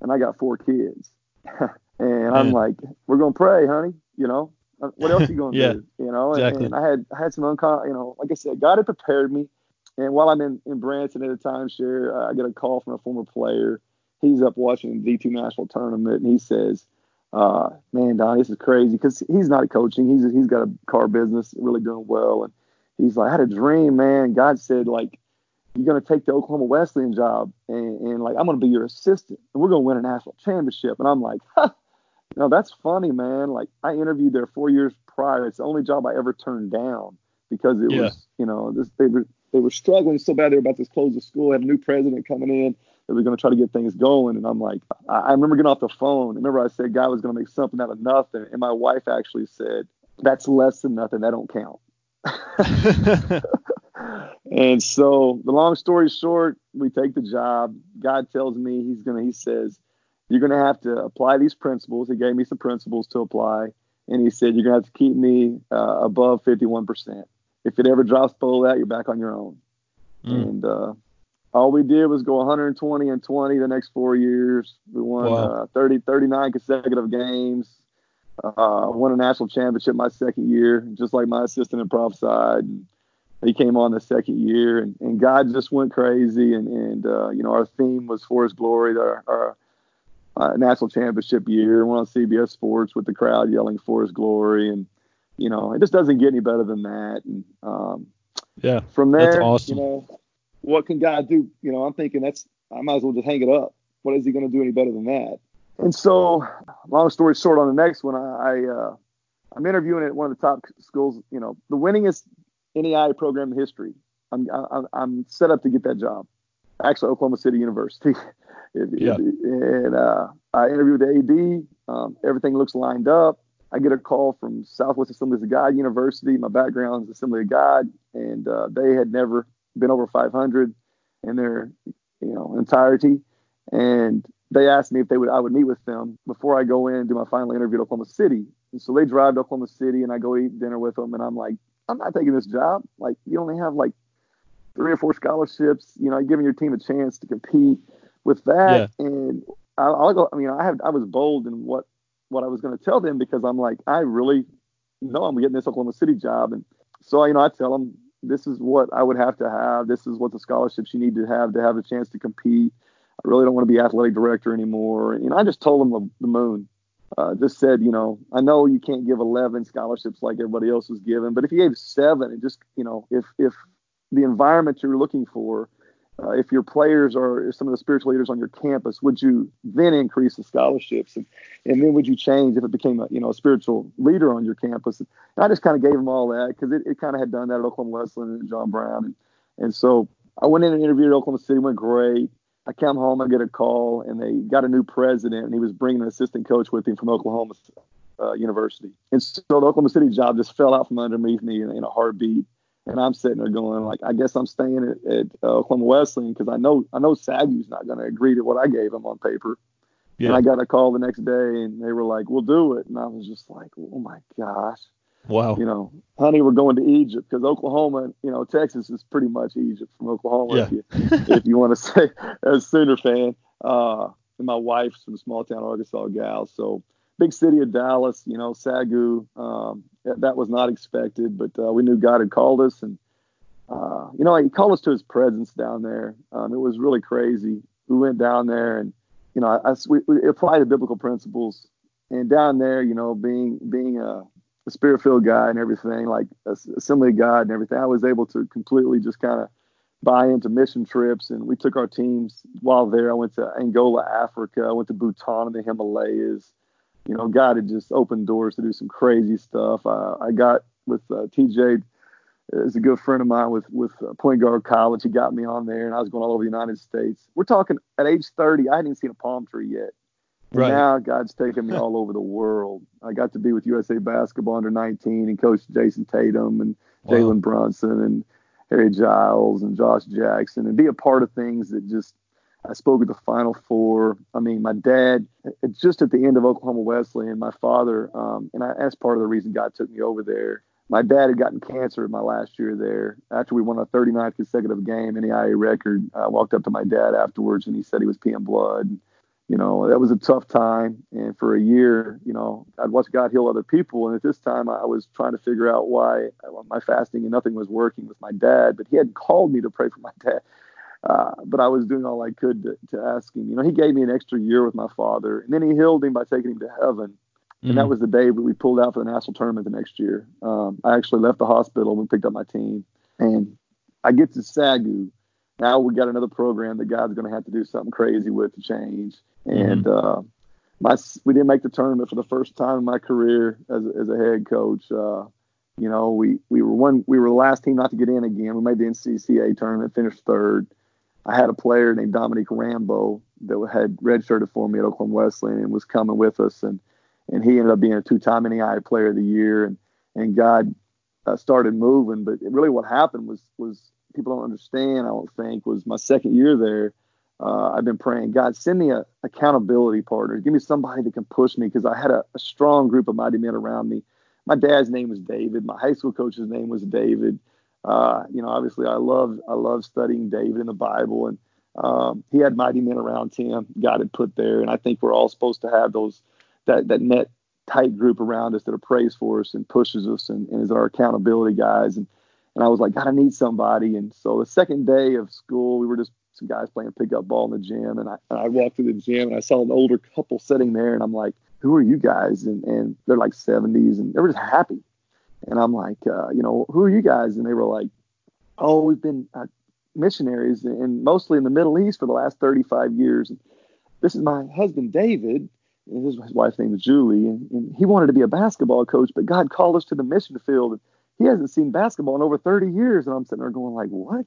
And I got four kids. [LAUGHS] and I'm like, we're going to pray, honey. You know, what else you going [LAUGHS] to Yeah, do? You know, and, exactly. and I had, I had some uncon, you know, like I said, God had prepared me. And while I'm in, in Branson at a timeshare, uh, I get a call from a former player. He's up watching the D2 national tournament, and he says, uh, man, Don, this is crazy because he's not coaching. He's he's got a car business, really doing well, and he's like, I had a dream, man. God said like, you're gonna take the Oklahoma Wesleyan job, and, and like I'm gonna be your assistant, and we're gonna win a national championship. And I'm like, ha, no, that's funny, man. Like I interviewed there four years prior. It's the only job I ever turned down because it Yeah. was, you know, this they were they were struggling so bad they were about to close the school, had a new president coming in They were going to try to get things going. And I'm like, I, I remember getting off the phone. Remember I said God was going to make something out of nothing, and my wife actually said, "That's less than nothing. That don't count." [LAUGHS] [LAUGHS] and so the long story short, we take the job. God tells me he's gonna. He says you're gonna have to apply these principles. He gave me some principles to apply, and he said you're gonna have to keep me uh, above 51 percent. If it ever drops below that, you're back on your own. Mm. And uh, all we did was go 120 and 20 the next four years. We won wow. uh, 30, 39 consecutive games. Uh, won a national championship my second year, just like my assistant in prophesied. He came on the second year, and, and God just went crazy. And, and uh, you know, our theme was for His glory, our, our uh, national championship year. We're on CBS Sports with the crowd yelling for His glory, and you know, it just doesn't get any better than that. And um, yeah, from there, awesome. you know, what can God do? You know, I'm thinking that's I might as well just hang it up. What is He going to do any better than that? And so, long story short, on the next one, I, I uh, I'm interviewing at one of the top schools. You know, the winningest NEI program in history. I'm I, I'm set up to get that job. Actually, Oklahoma City University. [LAUGHS] yeah. And uh, I interviewed the AD. Um, everything looks lined up. I get a call from Southwest Assemblies of God University. My background is Assembly of God, and uh, they had never been over 500 in their you know entirety. And they asked me if they would I would meet with them before I go in and do my final interview at Oklahoma City. And so they drive to Oklahoma City and I go eat dinner with them and I'm like, I'm not taking this job. Like you only have like three or four scholarships, you know, giving your team a chance to compete with that. Yeah. And I, I'll go. I mean, I have I was bold in what what I was going to tell them because I'm like, I really know I'm getting this Oklahoma City job, and so you know, I tell them this is what I would have to have. This is what the scholarships you need to have to have a chance to compete. I really don't want to be athletic director anymore. And you know, I just told them the, the moon. Uh, just said, you know, I know you can't give 11 scholarships like everybody else is given, but if you gave seven, and just, you know, if if the environment you're looking for uh, if your players are some of the spiritual leaders on your campus, would you then increase the scholarships, and, and then would you change if it became a you know a spiritual leader on your campus? And I just kind of gave them all that because it, it kind of had done that at Oklahoma Wesleyan and John Brown, and and so I went in and interviewed at Oklahoma City, went great. I come home, I get a call, and they got a new president, and he was bringing an assistant coach with him from Oklahoma uh, University, and so the Oklahoma City job just fell out from underneath me in, in a heartbeat and I'm sitting there going like, I guess I'm staying at, at uh, Oklahoma Wesleyan because I know I know SAGU's not going to agree to what I gave him on paper. Yeah. And I got a call the next day, and they were like, "We'll do it," and I was just like, "Oh my gosh." Wow. You know, honey, we're going to Egypt because Oklahoma, you know, Texas is pretty much Egypt from Oklahoma. Yeah. If you, if you want to [LAUGHS] say as a Sooner fan, uh, and my wife's from small town Arkansas gal, so big city of Dallas, you know, Sagu. Um, that, was not expected, but uh, we knew God had called us, and uh, you know, He called us to His presence down there. Um, it was really crazy. We went down there, and you know, I, I we, we applied the biblical principles, and down there, you know, being being a, a spirit-filled guy and everything, like Assembly of God and everything, I was able to completely just kind of buy into mission trips and we took our teams while there. I went to Angola, Africa. I went to Bhutan in the Himalayas you know, God had just opened doors to do some crazy stuff. Uh, I got with uh, TJ is a good friend of mine with with uh, Point Guard College. He got me on there, and I was going all over the United States. We're talking at age 30, I hadn't even seen a palm tree yet. Right. Now God's taken me all over the world. I got to be with USA Basketball under 19 and coach Jayson Tatum and wow. Jalen Brunson and Harry Giles and Josh Jackson and be a part of things that just I spoke at the Final Four. I mean, my dad, just at the end of Oklahoma Wesleyan, my father, um, and I, that's part of the reason God took me over there. My dad had gotten cancer in my last year there. After we won a 39th consecutive game, NAIA record, I walked up to my dad afterwards and he said he was peeing blood. You know, that was a tough time. And for a year, you know, I'd watched God heal other people. And at this time, I was trying to figure out why my fasting and nothing was working with my dad. But he had called me to pray for my dad uh, but I was doing all I could to, to, ask him. You know, he gave me an extra year with my father, and then he healed him by taking him to heaven. And mm-hmm. that was the day that we pulled out for the national tournament the next year. Um, I actually left the hospital and picked up my team, and I get to SAGU. Now we got another program that God's going to have to do something crazy with to change. And mm-hmm. uh, my we didn't make the tournament for the first time in my career as, as a head coach. Uh, You know, we we were one we were the last team not to get in again. We made the NCCAA tournament, finished third. I had a player named Dominic Rambo that had redshirted for me at Oklahoma Wesleyan and was coming with us, and and he ended up being a two-time NEI Player of the Year, and and God uh, started moving. But really, what happened was was people don't understand. I don't think was my second year there. Uh, I've been praying, God, send me a accountability partner. Give me somebody that can push me because I had a, a strong group of mighty men around me. My dad's name was David. My high school coach's name was David. Uh, you know, obviously, I love I love studying David in the Bible, and um, he had mighty men around him. God had put there, and I think we're all supposed to have those that that net tight group around us that prays for us and pushes us and, and is our accountability guys. And and I was like, God, I need somebody. And so the second day of school, we were just some guys playing pickup ball in the gym, and I, and I walked through the gym and I saw an older couple sitting there, and I'm like, who are you guys? And and they're like 70s, and they were just happy. And I'm like, uh, you know, who are you guys? And they were like, oh, we've been uh, missionaries and mostly in the Middle East for the last 35 years. And this is my husband, David. And his, his wife's name is Julie. And, and, he wanted to be a basketball coach, but God called us to the mission field. And he hasn't seen basketball in over 30 years. And I'm sitting there going like, what?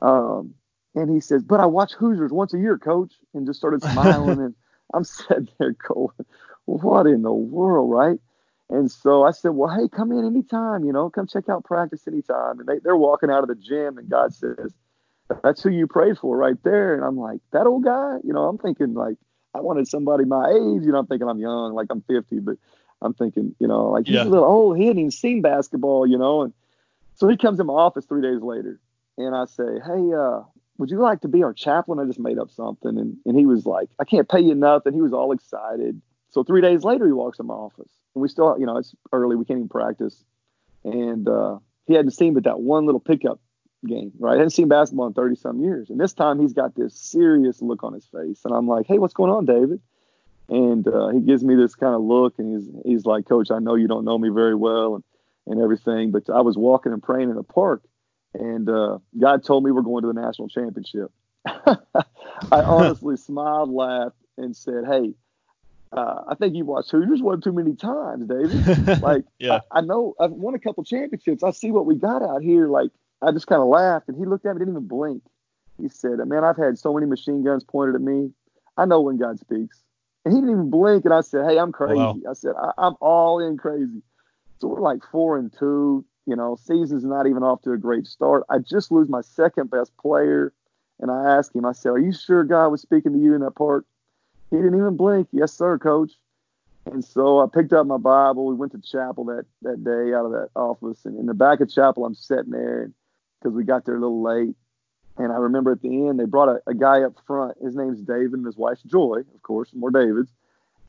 Um, and he says, but I watch Hoosiers once a year, coach, and just started smiling. [LAUGHS] and I'm sitting there going, what in the world, right? And so I said, well, hey, come in anytime, you know, come check out practice anytime. And they, they're walking out of the gym, and God says, that's who you prayed for right there. And I'm like, that old guy, you know, I'm thinking like, I wanted somebody my age, you know, I'm thinking I'm young, like I'm 50, but I'm thinking, you know, like he's yeah. a little old. He hadn't even seen basketball, you know. And so he comes in my office three days later, and I say, hey, uh, would you like to be our chaplain? I just made up something. And, and he was like, I can't pay you nothing. He was all excited. So three days later, he walks in my office. And we still, you know, it's early. We can't even practice. And uh, he hadn't seen but that one little pickup game, right? I hadn't seen basketball in 30 some years. And this time he's got this serious look on his face. And I'm like, hey, what's going on, David? And uh, he gives me this kind of look and he's, he's like, Coach, I know you don't know me very well and, and everything, but I was walking and praying in the park and uh, God told me we're going to the national championship. [LAUGHS] I honestly [LAUGHS] smiled, laughed, and said, hey, uh, I think you watched Hoosiers one too many times, David. [LAUGHS] Like, yeah. I, I, know I've won a couple championships. I see what we got out here. Like, I just kind of laughed, and he looked at me, didn't even blink. He said, "Man, I've had so many machine guns pointed at me. I know when God speaks." And he didn't even blink. And I said, "Hey, I'm crazy." Wow. I said, I- "I'm all in crazy." So we're like four and two. You know, season's not even off to a great start. I just lose my second best player, and I asked him. I said, "Are you sure God was speaking to you in that part?" He didn't even blink. Yes, sir, coach. And so I picked up my Bible. We went to chapel that, that day out of that office. And in the back of chapel, I'm sitting there because we got there a little late. And I remember at the end, they brought a, a, guy up front. His name's David and his wife's Joy, of course, more Davids.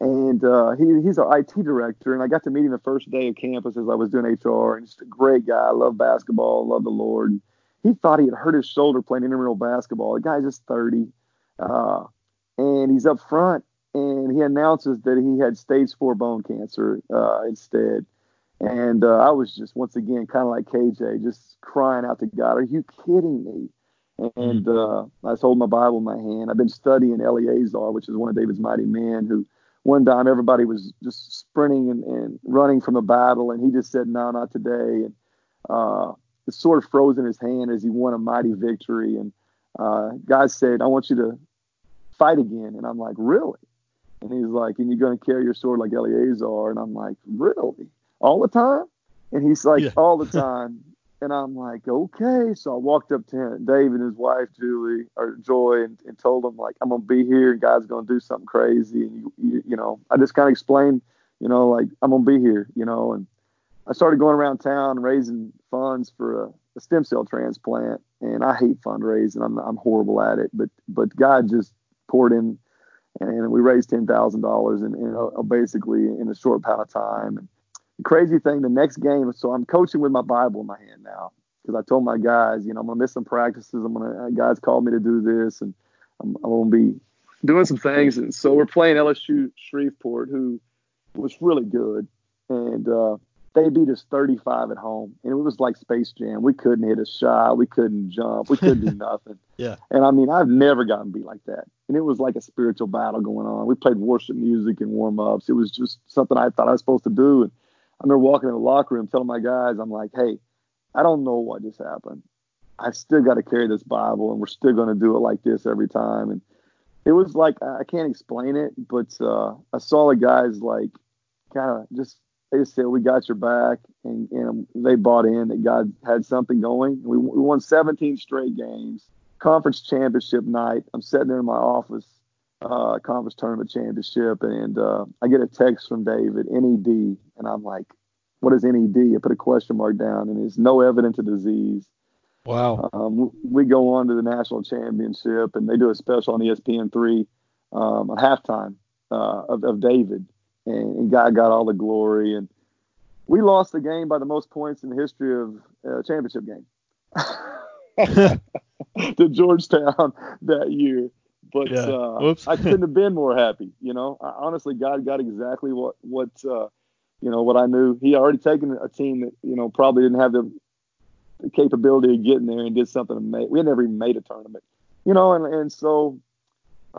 And uh, he, he's our IT director. And I got to meet him the first day of campus as I was doing HR. And just a great guy. I love basketball, love the Lord. He thought he had hurt his shoulder playing intramural basketball. The guy's just 30. Uh, and he's up front and he announces that he had stage four bone cancer uh, instead. And uh, I was just once again kind of like KJ, just crying out to God, "Are you kidding me?" And uh, I was holding my Bible in my hand. I've been studying Eleazar, which is one of David's mighty men, who one time everybody was just sprinting and, and running from a battle, and he just said, "No, not today." And uh, the sword froze in his hand as he won a mighty victory. And uh, God said, "I want you to fight again. And I'm like, really? And he's like, and you're going to carry your sword like Eleazar. And I'm like, really? All the time? And he's like, yeah. all the [LAUGHS] time. and I'm like, okay. So I walked up to him, Dave and his wife, Julie, or Joy, and, and told them, like, I'm going to be here and God's going to do something crazy. And, you, you, you know, I just kind of explained, you know, like, I'm going to be here, you know. And I started going around town raising funds for a, a stem cell transplant. And I hate fundraising. I'm, I'm horrible at it. But, but God just in, and we raised ten thousand dollars in uh, basically in a short amount of time. And the crazy thing, the next game, so I'm coaching with my Bible in my hand now because I told my guys, you know, I'm gonna miss some practices. I'm gonna uh, guys called me to do this, and I'm, I'm gonna be doing some things. And so we're playing LSU Shreveport, who was really good, and uh, they beat us 35 at home, and it was like Space Jam. We couldn't hit a shot, we couldn't jump, we couldn't do [LAUGHS] nothing. Yeah. And I mean, I've never gotten beat like that, and it was like a spiritual battle going on. We played worship music and warm ups. It was just something I thought I was supposed to do, and I remember walking in the locker room telling my guys, I'm like, hey, I don't know what just happened. I still got to carry this Bible, and we're still going to do it like this every time. And it was like I can't explain it, but uh, I saw the guys like kind of just they just said we got your back, and, and they bought in that God had something going. We, we won 17 straight games, conference championship night. I'm sitting there in my office, uh, conference tournament championship, and uh, I get a text from David, NED, and I'm like, what is NED? I put a question mark down, and it's no evidence of disease. Wow. Um, we go on to the national championship, and they do a special on ESPN3 um, at halftime uh, of, of, David, and, and, God got all the glory. And we lost the game by the most points in the history of a uh, championship game [LAUGHS] to Georgetown [LAUGHS] that year. But yeah. uh, I couldn't have been more happy. You know, I, honestly, God got exactly what what uh, you know what I knew. He already taken a team that you know probably didn't have the the capability of getting there and did something amazing. We had never even made a tournament, you know, and, and so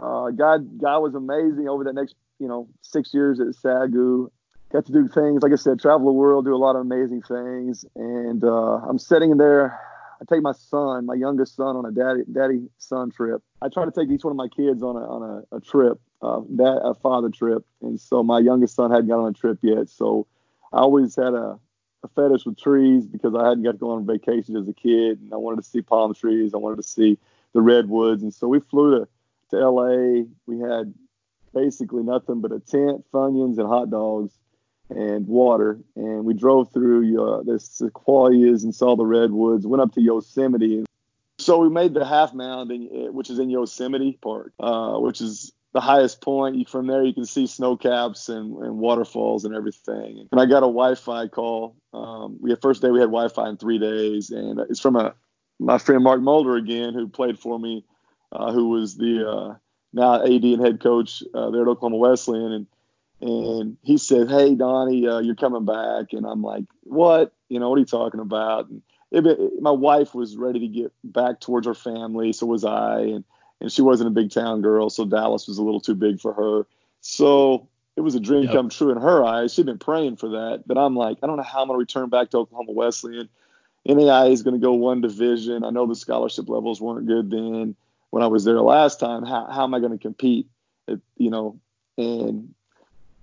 uh, God God was amazing over that next you know six years at SAGU. Got to do things like I said, travel the world, do a lot of amazing things, and uh, I'm sitting there. I take my son, my youngest son, on a daddy daddy son trip. I try to take each one of my kids on a on a, a trip, uh, that a father trip, and so my youngest son hadn't got on a trip yet, so I always had a a fetish with trees because I hadn't got to go on vacation as a kid, and I wanted to see palm trees. I wanted to see the redwoods, and so we flew to to L.A. We had basically nothing but a tent, funyuns, and hot dogs and water, and we drove through uh, the sequoias and saw the redwoods. Went up to Yosemite. So we made the Half Dome, in, which is in Yosemite Park, uh, which is the highest point. From there, you can see snow caps and, and waterfalls and everything. And I got a Wi-Fi call. Um, we had first day we had Wi-Fi in three days, and it's from a my friend Mark Mulder again, who played for me, uh, who was the uh, now AD and head coach uh, there at Oklahoma Wesleyan, and and he said, "Hey Donnie, uh, you're coming back," and I'm like, "What? You know, what are you talking about?" And it, it, my wife was ready to get back towards her family, so was I, and and she wasn't a big town girl, so Dallas was a little too big for her. So it was a dream yep. come true in her eyes. She'd been praying for that, but I'm like, I don't know how I'm going to return back to Oklahoma Wesleyan. NAI is going to go one division. I know the scholarship levels weren't good then when I was there last time. How, how am I going to compete? It, you know, and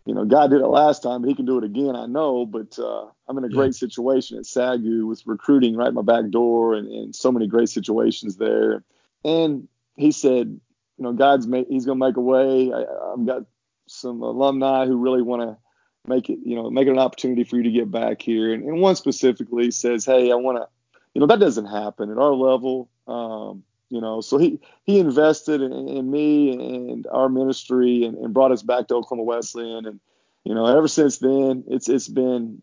you know, God did it last time, but He can do it again. I know, but uh, I'm in a great situation at SAGU with recruiting right my back door, and, and so many great situations there. And he said, you know, God's made, he's going to make a way. I, I've got some alumni who really want to make it, you know, make it an opportunity for you to get back here. And, and one specifically says, hey, I want to, you know, that doesn't happen at our level. Um, you know, so he he invested in, in me and our ministry and, and brought us back to Oklahoma Wesleyan. And you know, ever since then, it's it's been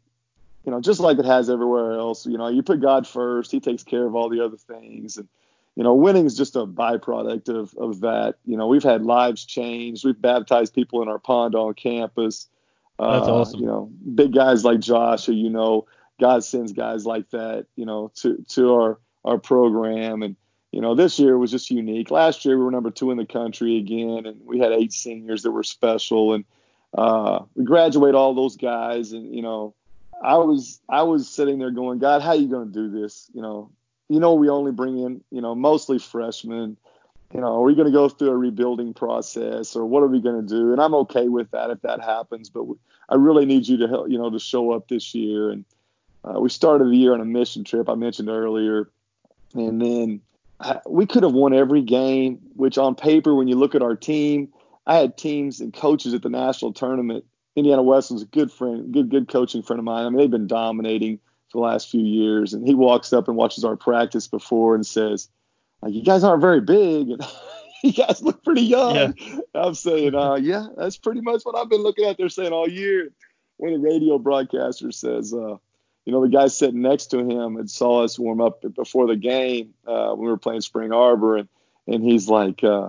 you know, just like it has everywhere else. You know, you put God first, He takes care of all the other things, and you know, winning is just a byproduct of, of that. You know, we've had lives changed. We've baptized people in our pond on campus. That's uh, awesome. You know, big guys like Josh, who you know, God sends guys like that, you know, to to our our program. And you know, this year was just unique. Last year we were number two in the country again, and we had eight seniors that were special, and uh, we graduate all those guys. And you know, I was I was sitting there going, God, how are you going to do this? You know, you know, we only bring in, you know, mostly freshmen. You know, are we going to go through a rebuilding process or what are we going to do? And I'm okay with that if that happens, but I really need you to help, you know, to show up this year. And uh, we started the year on a mission trip I mentioned earlier, and then we could have won every game. Which on paper, when you look at our team, I had teams and coaches at the national tournament. Indiana Wesleyan was a good friend, good good coaching friend of mine. I mean, they've been dominating for the last few years. And he walks up and watches our practice before and says, like, you guys aren't very big. [LAUGHS] And you guys look pretty young. Yeah. I'm saying, uh, yeah, that's pretty much what I've been looking at. They're saying all year. When the radio broadcaster says, uh, you know, the guy sitting next to him had saw us warm up before the game uh, when we were playing Spring Arbor, and and he's like, uh,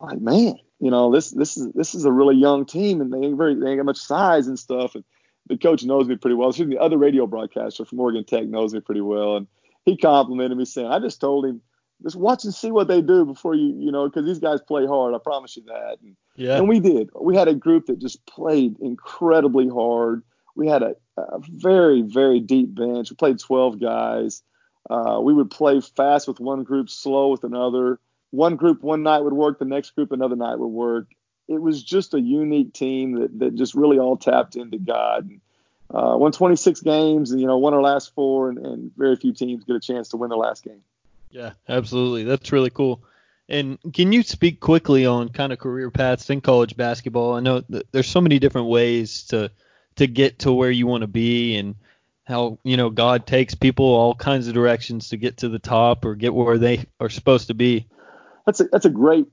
like man, you know, this this is this is a really young team, and they ain't very they ain't got much size and stuff. And the coach knows me pretty well. Excuse me, the other radio broadcaster from Oregon Tech knows me pretty well, and he complimented me saying, "I just told him." Just watch and see what they do before you, you know, because these guys play hard. I promise you that. And, yeah. And we did. We had a group that just played incredibly hard. We had a, a very very deep bench. We played 12 guys. Uh, we would play fast with one group, slow with another. One group one night would work, the next group another night would work. It was just a unique team that, that just really all tapped into God. And, uh, won 26 games and you know won our last four, and, and very few teams get a chance to win the last game. Yeah, absolutely. That's really cool. And can you speak quickly on kind of career paths in college basketball? I know there's so many different ways to to get to where you want to be, and how you know God takes people all kinds of directions to get to the top or get where they are supposed to be. That's a that's a great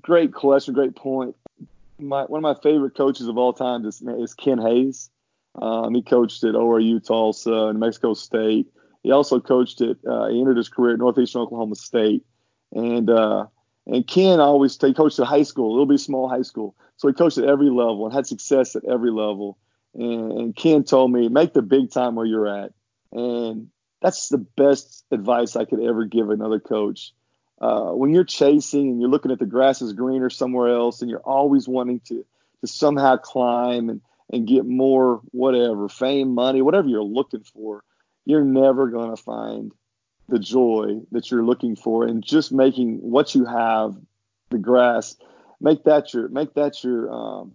great question, great point. My one of my favorite coaches of all time is, is Ken Hayes. Um, he coached at ORU Tulsa and Mexico State. He also coached at uh, he entered his career at Northeastern Oklahoma State, and uh, and Ken always he coached at high school, little bit small high school. So he coached at every level and had success at every level. And, Ken told me, make the big time where you're at. And that's the best advice I could ever give another coach. Uh, when you're chasing and you're looking at the grass is greener somewhere else and you're always wanting to, to somehow climb and, and get more, whatever, fame, money, whatever you're looking for, you're never going to find the joy that you're looking for and just making what you have the grass make that your make that your um,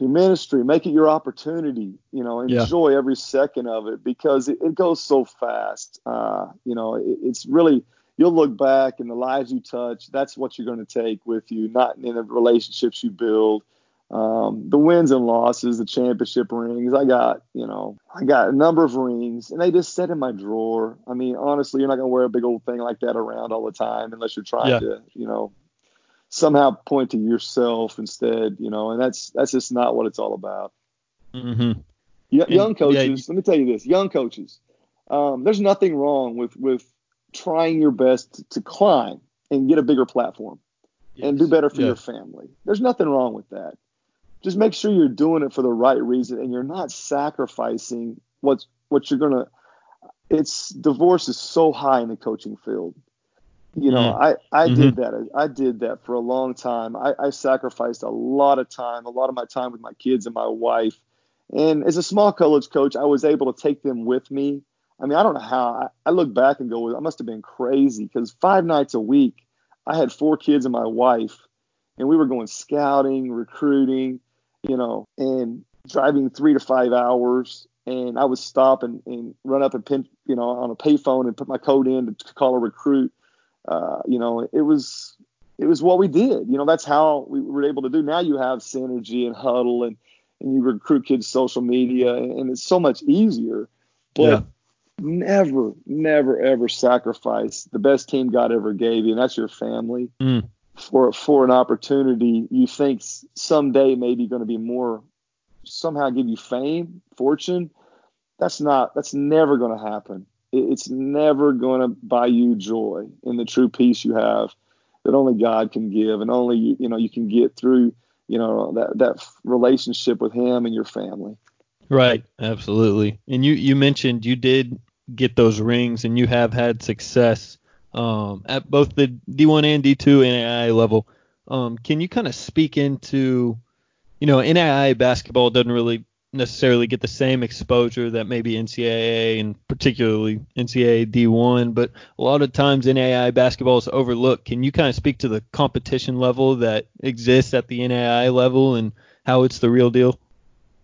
your ministry make it your opportunity you know enjoy yeah. every second of it because it, it goes so fast uh, you know it, it's really you'll look back and the lives you touch that's what you're going to take with you not in the relationships you build um, the wins and losses, the championship rings. I got, you know, I got a number of rings, and they just sit in my drawer. I mean, honestly, you're not gonna wear a big old thing like that around all the time unless you're trying yeah. to, you know, somehow point to yourself instead, you know. And that's that's just not what it's all about. Mm-hmm. Y- young coaches, yeah. let me tell you this: young coaches, um, there's nothing wrong with with trying your best to climb and get a bigger platform yes. and do better for your family. There's nothing wrong with that just make sure you're doing it for the right reason and you're not sacrificing what's what you're gonna it's divorce is so high in the coaching field you know mm. i i mm-hmm. did that i did that for a long time I, I sacrificed a lot of time a lot of my time with my kids and my wife and as a small college coach i was able to take them with me i mean i don't know how i, I look back and go i must have been crazy because five nights a week i had four kids and my wife and we were going scouting recruiting you know, and driving three to five hours. And I would stop and, and run up and pin, you know, on a payphone and put my code in to call a recruit. Uh, you know, it was it was what we did. You know, that's how we were able to do. Now you have synergy and Hudl and and you recruit kids social media and it's so much easier. But yeah. never, never, ever sacrifice the best team God ever gave you, and that's your family. Mm for for an opportunity you think someday maybe going to be more somehow give you fame, fortune. That's not that's never going to happen. It's never going to buy you joy in the true peace you have that only God can give and only you know you can get through you know that that relationship with him and your family. Right, absolutely. And you you mentioned you did get those rings and you have had success um, at both the D1 and D2 NAIA level. Um, can you kind of speak into, you know, NAIA basketball doesn't really necessarily get the same exposure that maybe NCAA and particularly NCAA D1, but a lot of times NAI basketball is overlooked. Can you kind of speak to the competition level that exists at the NAI level and how it's the real deal?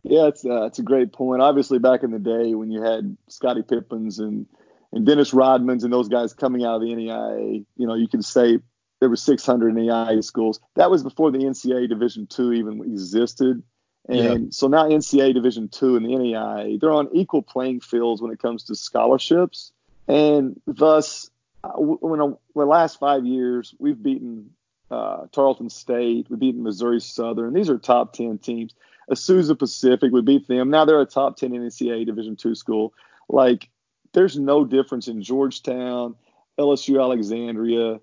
Yeah, it's uh, it's a great point. Obviously, back in the day when you had Scottie Pippens and and Dennis Rodman's and those guys coming out of the NAIA, you know, you can say there were 600 NAIA schools. That was before the NCAA Division two even existed. And yeah. so now NCAA Division two and the NAIA, they're on equal playing fields when it comes to scholarships. And thus, uh, when the last five years, we've beaten uh, Tarleton State, we've beaten Missouri Southern. These are top 10 teams. Azusa Pacific, we beat them. Now they're a top 10 NCAA Division two school. Like there's no difference in Georgetown, LSU Alexandria,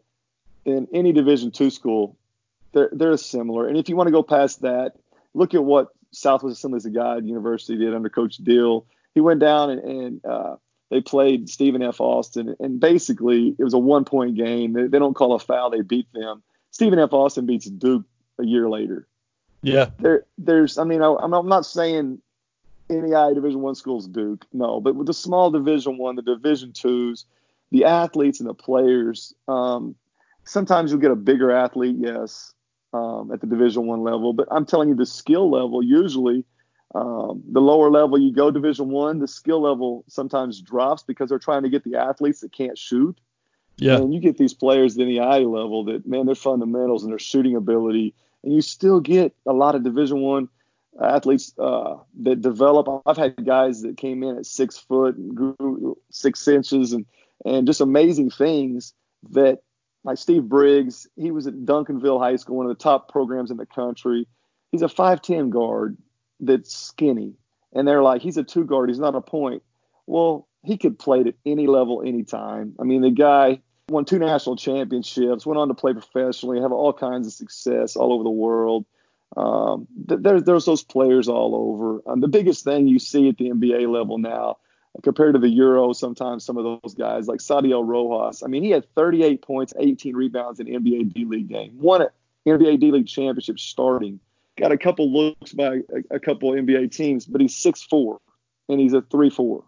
in any Division two school. They're they're similar. And if you want to go past that, look at what Southwest Assemblies of God University did under Coach Dill. He went down and, and uh, they played Stephen F. Austin, and basically it was a one point game. They, they don't call a foul; they beat them. Stephen F. Austin beats Duke a year later. Yeah. There, there's. I mean, I, I'm, I'm not saying NAIA Division One schools, Duke, no, but with the small Division One, the Division Twos, the athletes and the players. Um, sometimes you'll get a bigger athlete, yes, um, at the Division One level, but I'm telling you, the skill level usually. Um, the lower level you go division one the skill level sometimes drops because they're trying to get the athletes that can't shoot yeah and you get these players at the eye level that man their fundamentals and their shooting ability and you still get a lot of division one athletes uh, that develop i've had guys that came in at six foot and grew six inches and and just amazing things that like Steve Briggs, he was at Duncanville High School, one of the top programs in the country. He's a 5'10 guard that's skinny. And they're like, he's a two guard, he's not a point. Well, he could play at any level, anytime. I mean, the guy won two national championships, went on to play professionally, have all kinds of success all over the world. Um, there, there's those players all over. Um, the biggest thing you see at the NBA level now compared to the Euro, sometimes some of those guys like Sadiel Rojas. I mean, he had 38 points, 18 rebounds in NBA D League game. Won an NBA D League championship starting. Got a couple looks by a, a couple NBA teams, but he's 6'4 and he's a 3'4.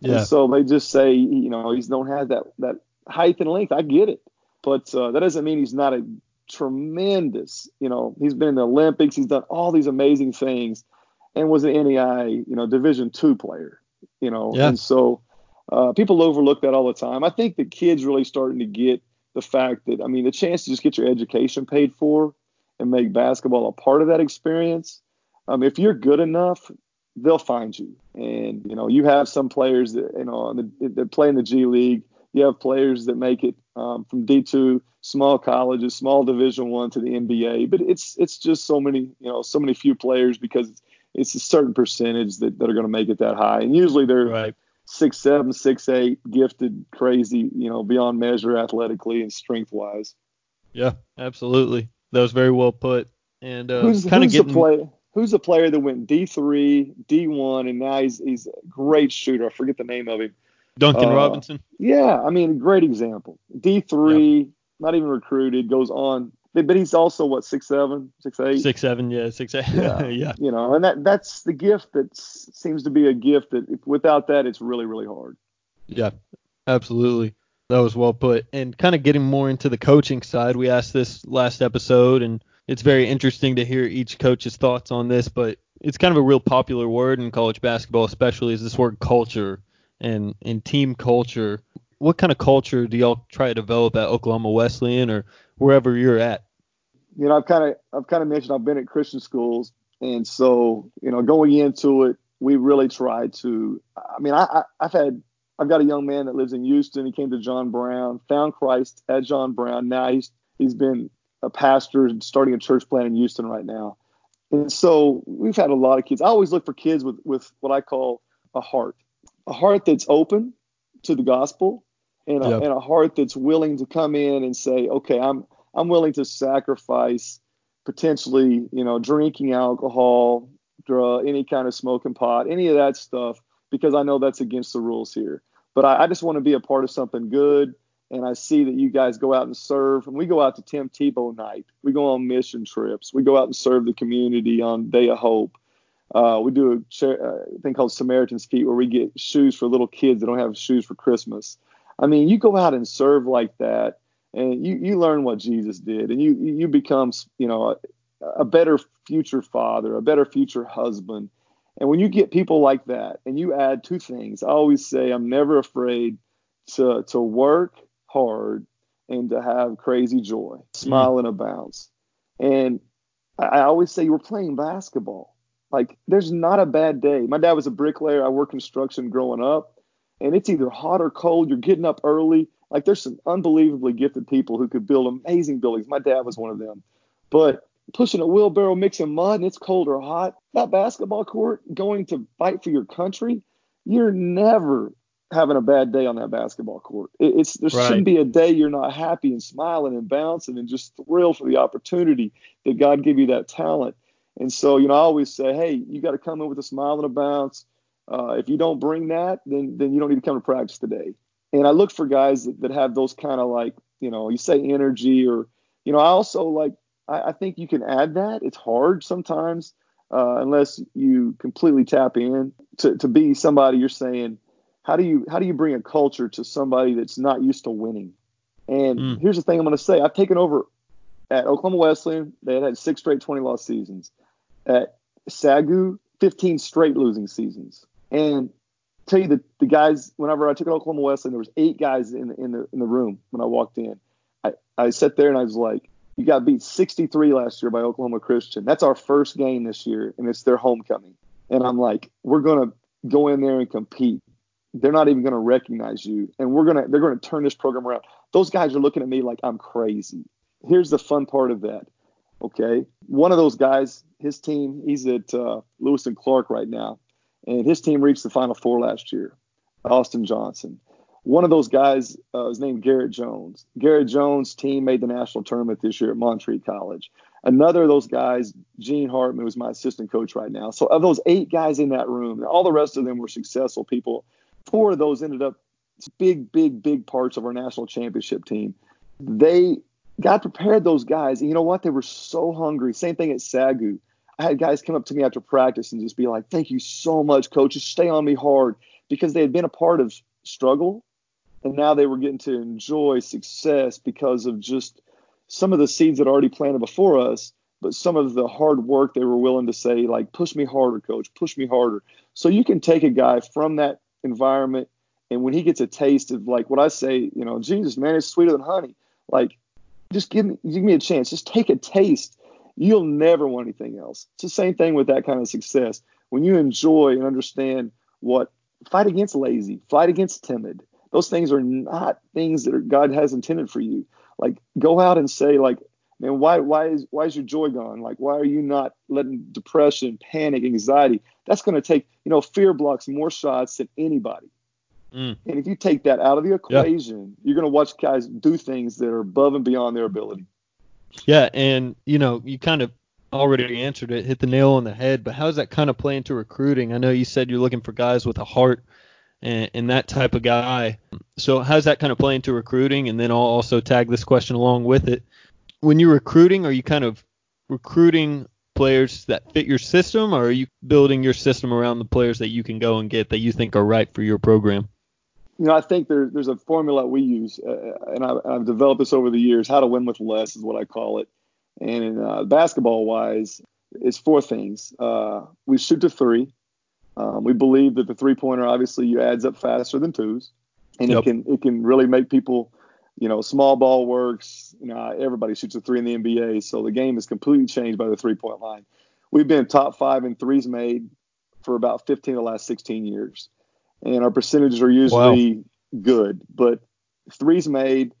Yeah. And so they just say, you know, he's don't have that that height and length. I get it, but uh, that doesn't mean he's not a tremendous. You know, he's been in the Olympics. He's done all these amazing things, and was an NAIA, you know, Division two player you know. Yeah. And so uh, people overlook that all the time. I think the kids really starting to get the fact that I mean the chance to just get your education paid for and make basketball a part of that experience. Um, if you're good enough, they'll find you. And you know you have some players that you know that play in the G League. You have players that make it um, from D2, small colleges, small Division One to the NBA. But it's it's just so many you know so many few players because it's a certain percentage that, that are going to make it that high. And usually they're right. six seven, six eight, gifted, crazy, you know, beyond measure athletically and strength wise. Yeah, absolutely. That was very well put. And uh, who's, kind of getting. Who's a player that went D three, D one, and now he's he's a great shooter. I forget the name of him. Duncan uh, Robinson. Yeah, I mean, great example. D three, yeah. not even recruited, goes on but he's also what six seven, six eight, six seven, yeah, six eight, yeah, [LAUGHS] yeah. You know, and that that's the gift that seems to be a gift that if, without that it's really really hard. Yeah, absolutely. That was well put. And kind of getting more into the coaching side, we asked this last episode, and it's very interesting to hear each coach's thoughts on this. But it's kind of a real popular word in college basketball, especially is this word culture and and team culture. What kind of culture do y'all try to develop at Oklahoma Wesleyan, or wherever you're at? You know, I've kind of I've kind of mentioned I've been at Christian schools, and so you know, going into it, we really tried to. I mean, I, I I've had I've got a young man that lives in Houston. He came to John Brown, found Christ at John Brown. Now he's he's been a pastor and starting a church plant in Houston right now. And so we've had a lot of kids. I always look for kids with with what I call a heart, a heart that's open to the gospel, and a, yep. and a heart that's willing to come in and say, okay, I'm I'm willing to sacrifice potentially, you know, drinking alcohol, drug, any kind of smoking pot, any of that stuff, because I know that's against the rules here. But I, I just want to be a part of something good. And I see that you guys go out and serve. And we go out to Tim Tebow night. We go on mission trips. We go out and serve the community on Day of Hope. Uh, we do a, a thing called Samaritan's Feet where we get shoes for little kids that don't have shoes for Christmas. I mean, you go out and serve like that, and you you learn what Jesus did, and you you become you know a, a better future father, a better future husband. And when you get people like that, and you add two things, I always say I'm never afraid to to work hard and to have crazy joy, smile mm. bounce. And I, I always say we're playing basketball. Like there's not a bad day. My dad was a bricklayer. I worked construction growing up and it's either hot or cold. You're getting up early. Like there's some unbelievably gifted people who could build amazing buildings. My dad was one of them. But pushing a wheelbarrow, mixing mud, and it's cold or hot, that basketball court, going to fight for your country, you're never having a bad day on that basketball court. It, it's there right. shouldn't be a day you're not happy and smiling and bouncing and just thrilled for the opportunity that God give you that talent. And so, you know, I always say, hey, you got to come in with a smile and a bounce. Uh, if you don't bring that, then then you don't need to come to practice today. And I look for guys that, that have those kind of like, you know, you say energy or, you know, I also like, I, I think you can add that. It's hard sometimes. uh, unless you completely tap in to, to be somebody you're saying, how do you how do you bring a culture to somebody that's not used to winning? And mm. here's the thing I'm going to say: I've taken over at Oklahoma Wesleyan. They had had six straight 20 loss seasons. At Sagu, 15 straight losing seasons. And tell you the, the guys, whenever I took at Oklahoma Wesleyan, there was eight guys in, the, in the in the room when I walked in. I, I sat there and I was like, you got beat 63 last year by Oklahoma Christian. That's our first game this year, and it's their homecoming. And I'm like, we're gonna go in there and compete. They're not even gonna recognize you, and we're gonna they're gonna turn this program around. Those guys are looking at me like I'm crazy. Here's the fun part of that. Okay, one of those guys, his team, he's at uh, Lewis and Clark right now, and his team reached the Final Four last year. Austin Johnson. One of those guys uh, is named Garrett Jones. Garrett Jones' team made the national tournament this year at Montreat College. Another of those guys, Gene Hartman, was my assistant coach right now. So of those eight guys in that room, all the rest of them were successful people. Four of those ended up big, big, big parts of our national championship team. They God prepared those guys. And you know what? They were so hungry. Same thing at Sagu. I had guys come up to me after practice and just be like, "Thank you so much, coach. Just stay on me hard," because they had been a part of struggle and now they were getting to enjoy success because of just some of the seeds that already planted before us but some of the hard work they were willing to say like push me harder coach. Push me harder. So you can take a guy from that environment and when he gets a taste of like what i say you know jesus man it's sweeter than honey. Like just give me give me a chance. Just take a taste you'll never want anything else it's the same thing with that kind of success when you enjoy and understand what fight against lazy fight against timid those things are not things that are, God has intended for you. Like go out and say like, man, why why is why is your joy gone? Like why are you not letting depression, panic, anxiety? That's going to take you know fear blocks more shots than anybody. Mm. And if you take that out of the equation, yeah. you're going to watch guys do things that are above and beyond their ability. Yeah, and you know, you kind of already answered it, hit the nail on the head. But how does that kind of play into recruiting? I know you said you're looking for guys with a heart and, and that type of guy. So how's that kind of play into recruiting? And then I'll also tag this question along with it. When you're recruiting, are you kind of recruiting players that fit your system, or are you building your system around the players that you can go and get that you think are right for your program? You know, I think there, there's a formula we use, uh, and I, have developed this over the years. How to win with less is what I call it. And uh, basketball wise, it's four things. Uh, we shoot to three. Um, we believe that the three pointer obviously you adds up faster than twos, and yep. it can it can really make people, you know, small ball works. You know, everybody shoots a three in the NBA, so the game is completely changed by the three point line. We've been top five in threes made for about 15 of the last 16 years, and our percentages are usually wow. good. But threes made,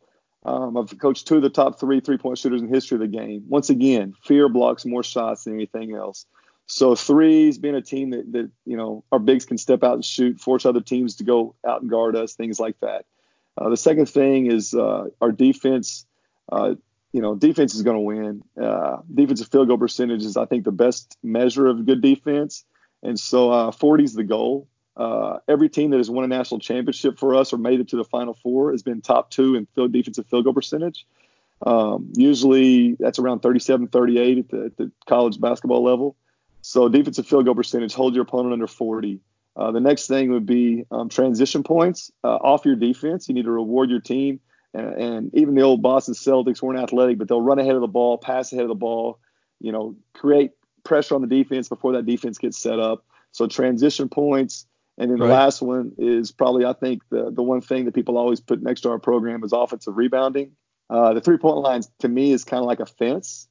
um, I've coached two of the top three three point shooters in history of the game. Once again, fear blocks more shots than anything else. So threes being a team that, that you know our bigs can step out and shoot, force other teams to go out and guard us, things like that. Uh, the second thing is uh, our defense. Uh, you know, defense is going to win. Uh, defensive field goal percentage is, I think, the best measure of good defense. And so uh, 40 is the goal. Uh, every team that has won a national championship for us or made it to the Final Four has been top two in field defensive field goal percentage. Um, usually that's around 37, 38 at the, at the college basketball level. So defensive field goal percentage, hold your opponent under 40. Uh, the next thing would be um, transition points uh, off your defense. You need to reward your team. And, and, even the old Boston Celtics weren't athletic, but they'll run ahead of the ball, pass ahead of the ball, you know, create pressure on the defense before that defense gets set up. So transition points. And then the last one is probably, I think, the, the one thing that people always put next to our program is offensive rebounding. Uh, the three point lines to me is kind of like a fence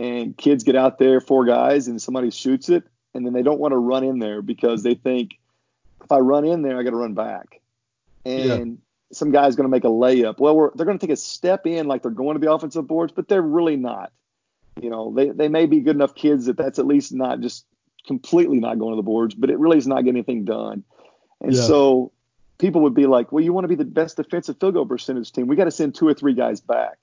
and kids get out there, four guys, and somebody shoots it, and then they don't want to run in there because they think if I run in there, I got to run back, and yeah. some guy's going to make a layup. Well, they're going to take a step in like they're going to the offensive boards, but they're really not. You know, they they may be good enough kids that that's at least not just completely not going to the boards, but it really is not getting anything done. And yeah. so people would be like, well, you want to be the best defensive field goal percentage team. We got to send two or three guys back.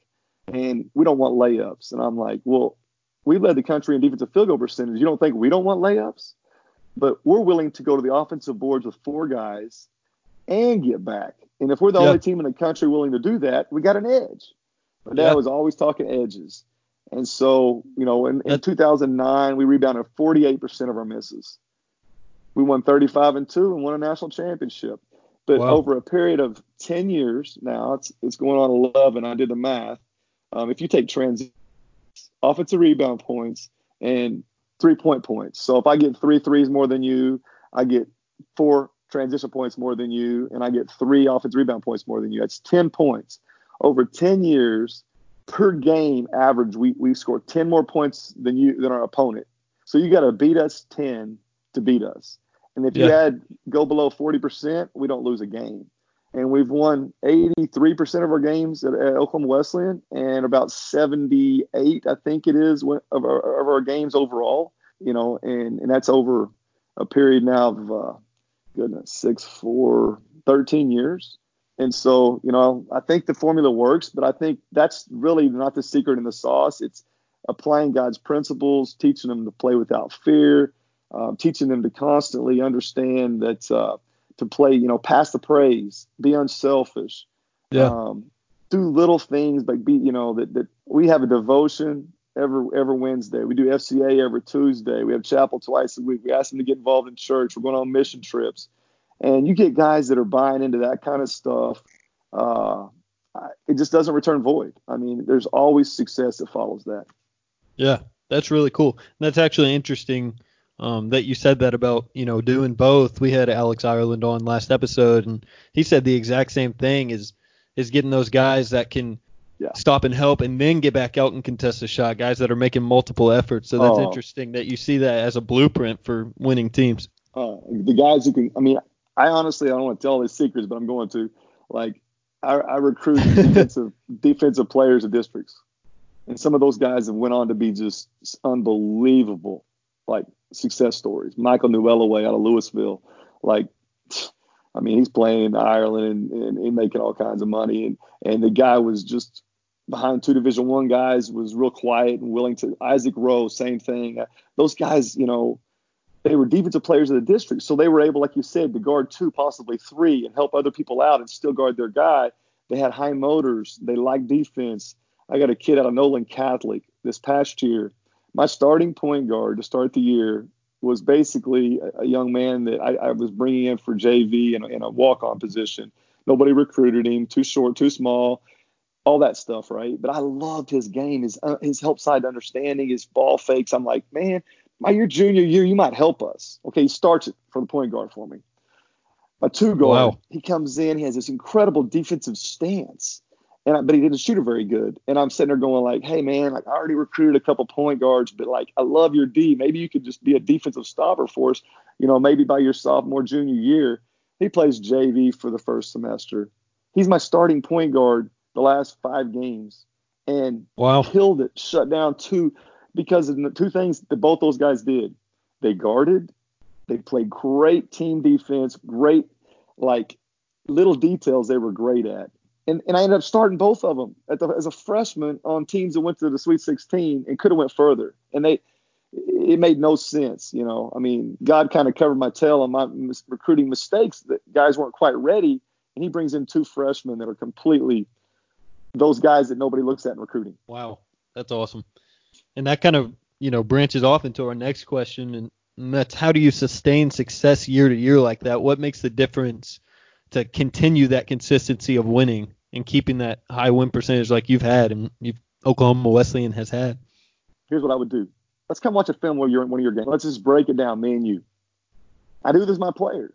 And we don't want layups. And I'm like, well, we led the country in defensive field goal percentage. You don't think we don't want layups? But we're willing to go to the offensive boards with four guys and get back. And if we're the yeah. only team in the country willing to do that, we got an edge. My dad yeah. was always talking edges. And so, you know, in, in 2009, we rebounded 48% of our misses. We won 35 and 2 and won a national championship. But wow. over a period of 10 years now, it's, it's going on 11. I did the math. Um, if you take trans offensive rebound points and three point points. So if I get three threes more than you, I get four transition points more than you, and I get three offensive rebound points more than you. That's 10 points. Over 10 years, per game average, we, we score 10 more points than you than our opponent. So you got to beat us 10 to beat us. And if yeah. you add go below 40%, we don't lose a game. And we've won 83% of our games at, at Oklahoma Wesleyan and about 78, I think it is, of our, of our games overall. You know, and, and that's over a period now of, uh, goodness, six, four, 13 years. And so, you know, I think the formula works, but I think that's really not the secret in the sauce. It's applying God's principles, teaching them to play without fear, um, teaching them to constantly understand that uh, to play, you know, pass the praise, be unselfish, yeah. Um, do little things, but be, you know, that, that we have a devotion every every Wednesday. We do FCA every Tuesday. We have chapel twice a week. We ask them to get involved in church. We're going on mission trips, and you get guys that are buying into that kind of stuff. Uh, it just doesn't return void. I mean, there's always success that follows that. Yeah, that's really cool. that's actually interesting um, that you said that about you know doing both. We had Alex Ireland on last episode, and he said the exact same thing is is getting those guys that can yeah. stop and help and then get back out and contest a shot. Guys that are making multiple efforts. So that's oh. interesting that you see that as a blueprint for winning teams. Uh, the guys who can. I mean, I honestly I don't want to tell all these secrets, but I'm going to. Like, I, I recruit [LAUGHS] defensive defensive players of districts, and some of those guys have went on to be just unbelievable, like success stories. Michael Newellaway out of Louisville, like [SNIFFS] I mean, he's playing in Ireland and, and, and, making all kinds of money. And and the guy was just behind two Division One guys, was real quiet and willing to. Isaac Rowe, same thing. Uh, those guys, you know, they were defensive players of the district, so they were able, like you said, to guard two, possibly three, and help other people out and still guard their guy. They had high motors. They liked defense. I got a kid out of Nolan Catholic this past year my starting point guard to start the year was basically a, young man that I, I, was bringing in for JV in a, in a walk-on position. Nobody recruited him, too short, too small, all that stuff, right? But I loved his game, his uh, his help side understanding, his ball fakes. I'm like, man, my your junior year, you might help us. Okay, he starts it for the point guard for me. My two guard, wow. he comes in, he has this incredible defensive stance and I, but he didn't shoot it very good. And I'm sitting there going like, hey man, like I already recruited a couple point guards, but like I love your D. Maybe you could just be a defensive stopper for us. You know, maybe by your sophomore junior year. He plays JV for the first semester. He's my starting point guard the last five games, and wow. killed it. Shut down two because of the two things that both those guys did. They guarded. They played great team defense. Great like little details they were great at and, and I ended up starting both of them the, as a freshman on teams that went to the Sweet 16 and could have went further. And they, it made no sense, you know. I mean, God kind of covered my tail on my mis- recruiting mistakes that guys weren't quite ready, and He brings in two freshmen that are completely those guys that nobody looks at in recruiting. Wow, that's awesome. And that kind of you know branches off into our next question, and, that's how do you sustain success year to year like that? What makes the difference to continue that consistency of winning? and keeping that high win percentage like you've had and you've Oklahoma Wesleyan has had. Here's what I would do. Let's come watch a film where you're in one of your games. Let's just break it down, me and you. I do this with my players.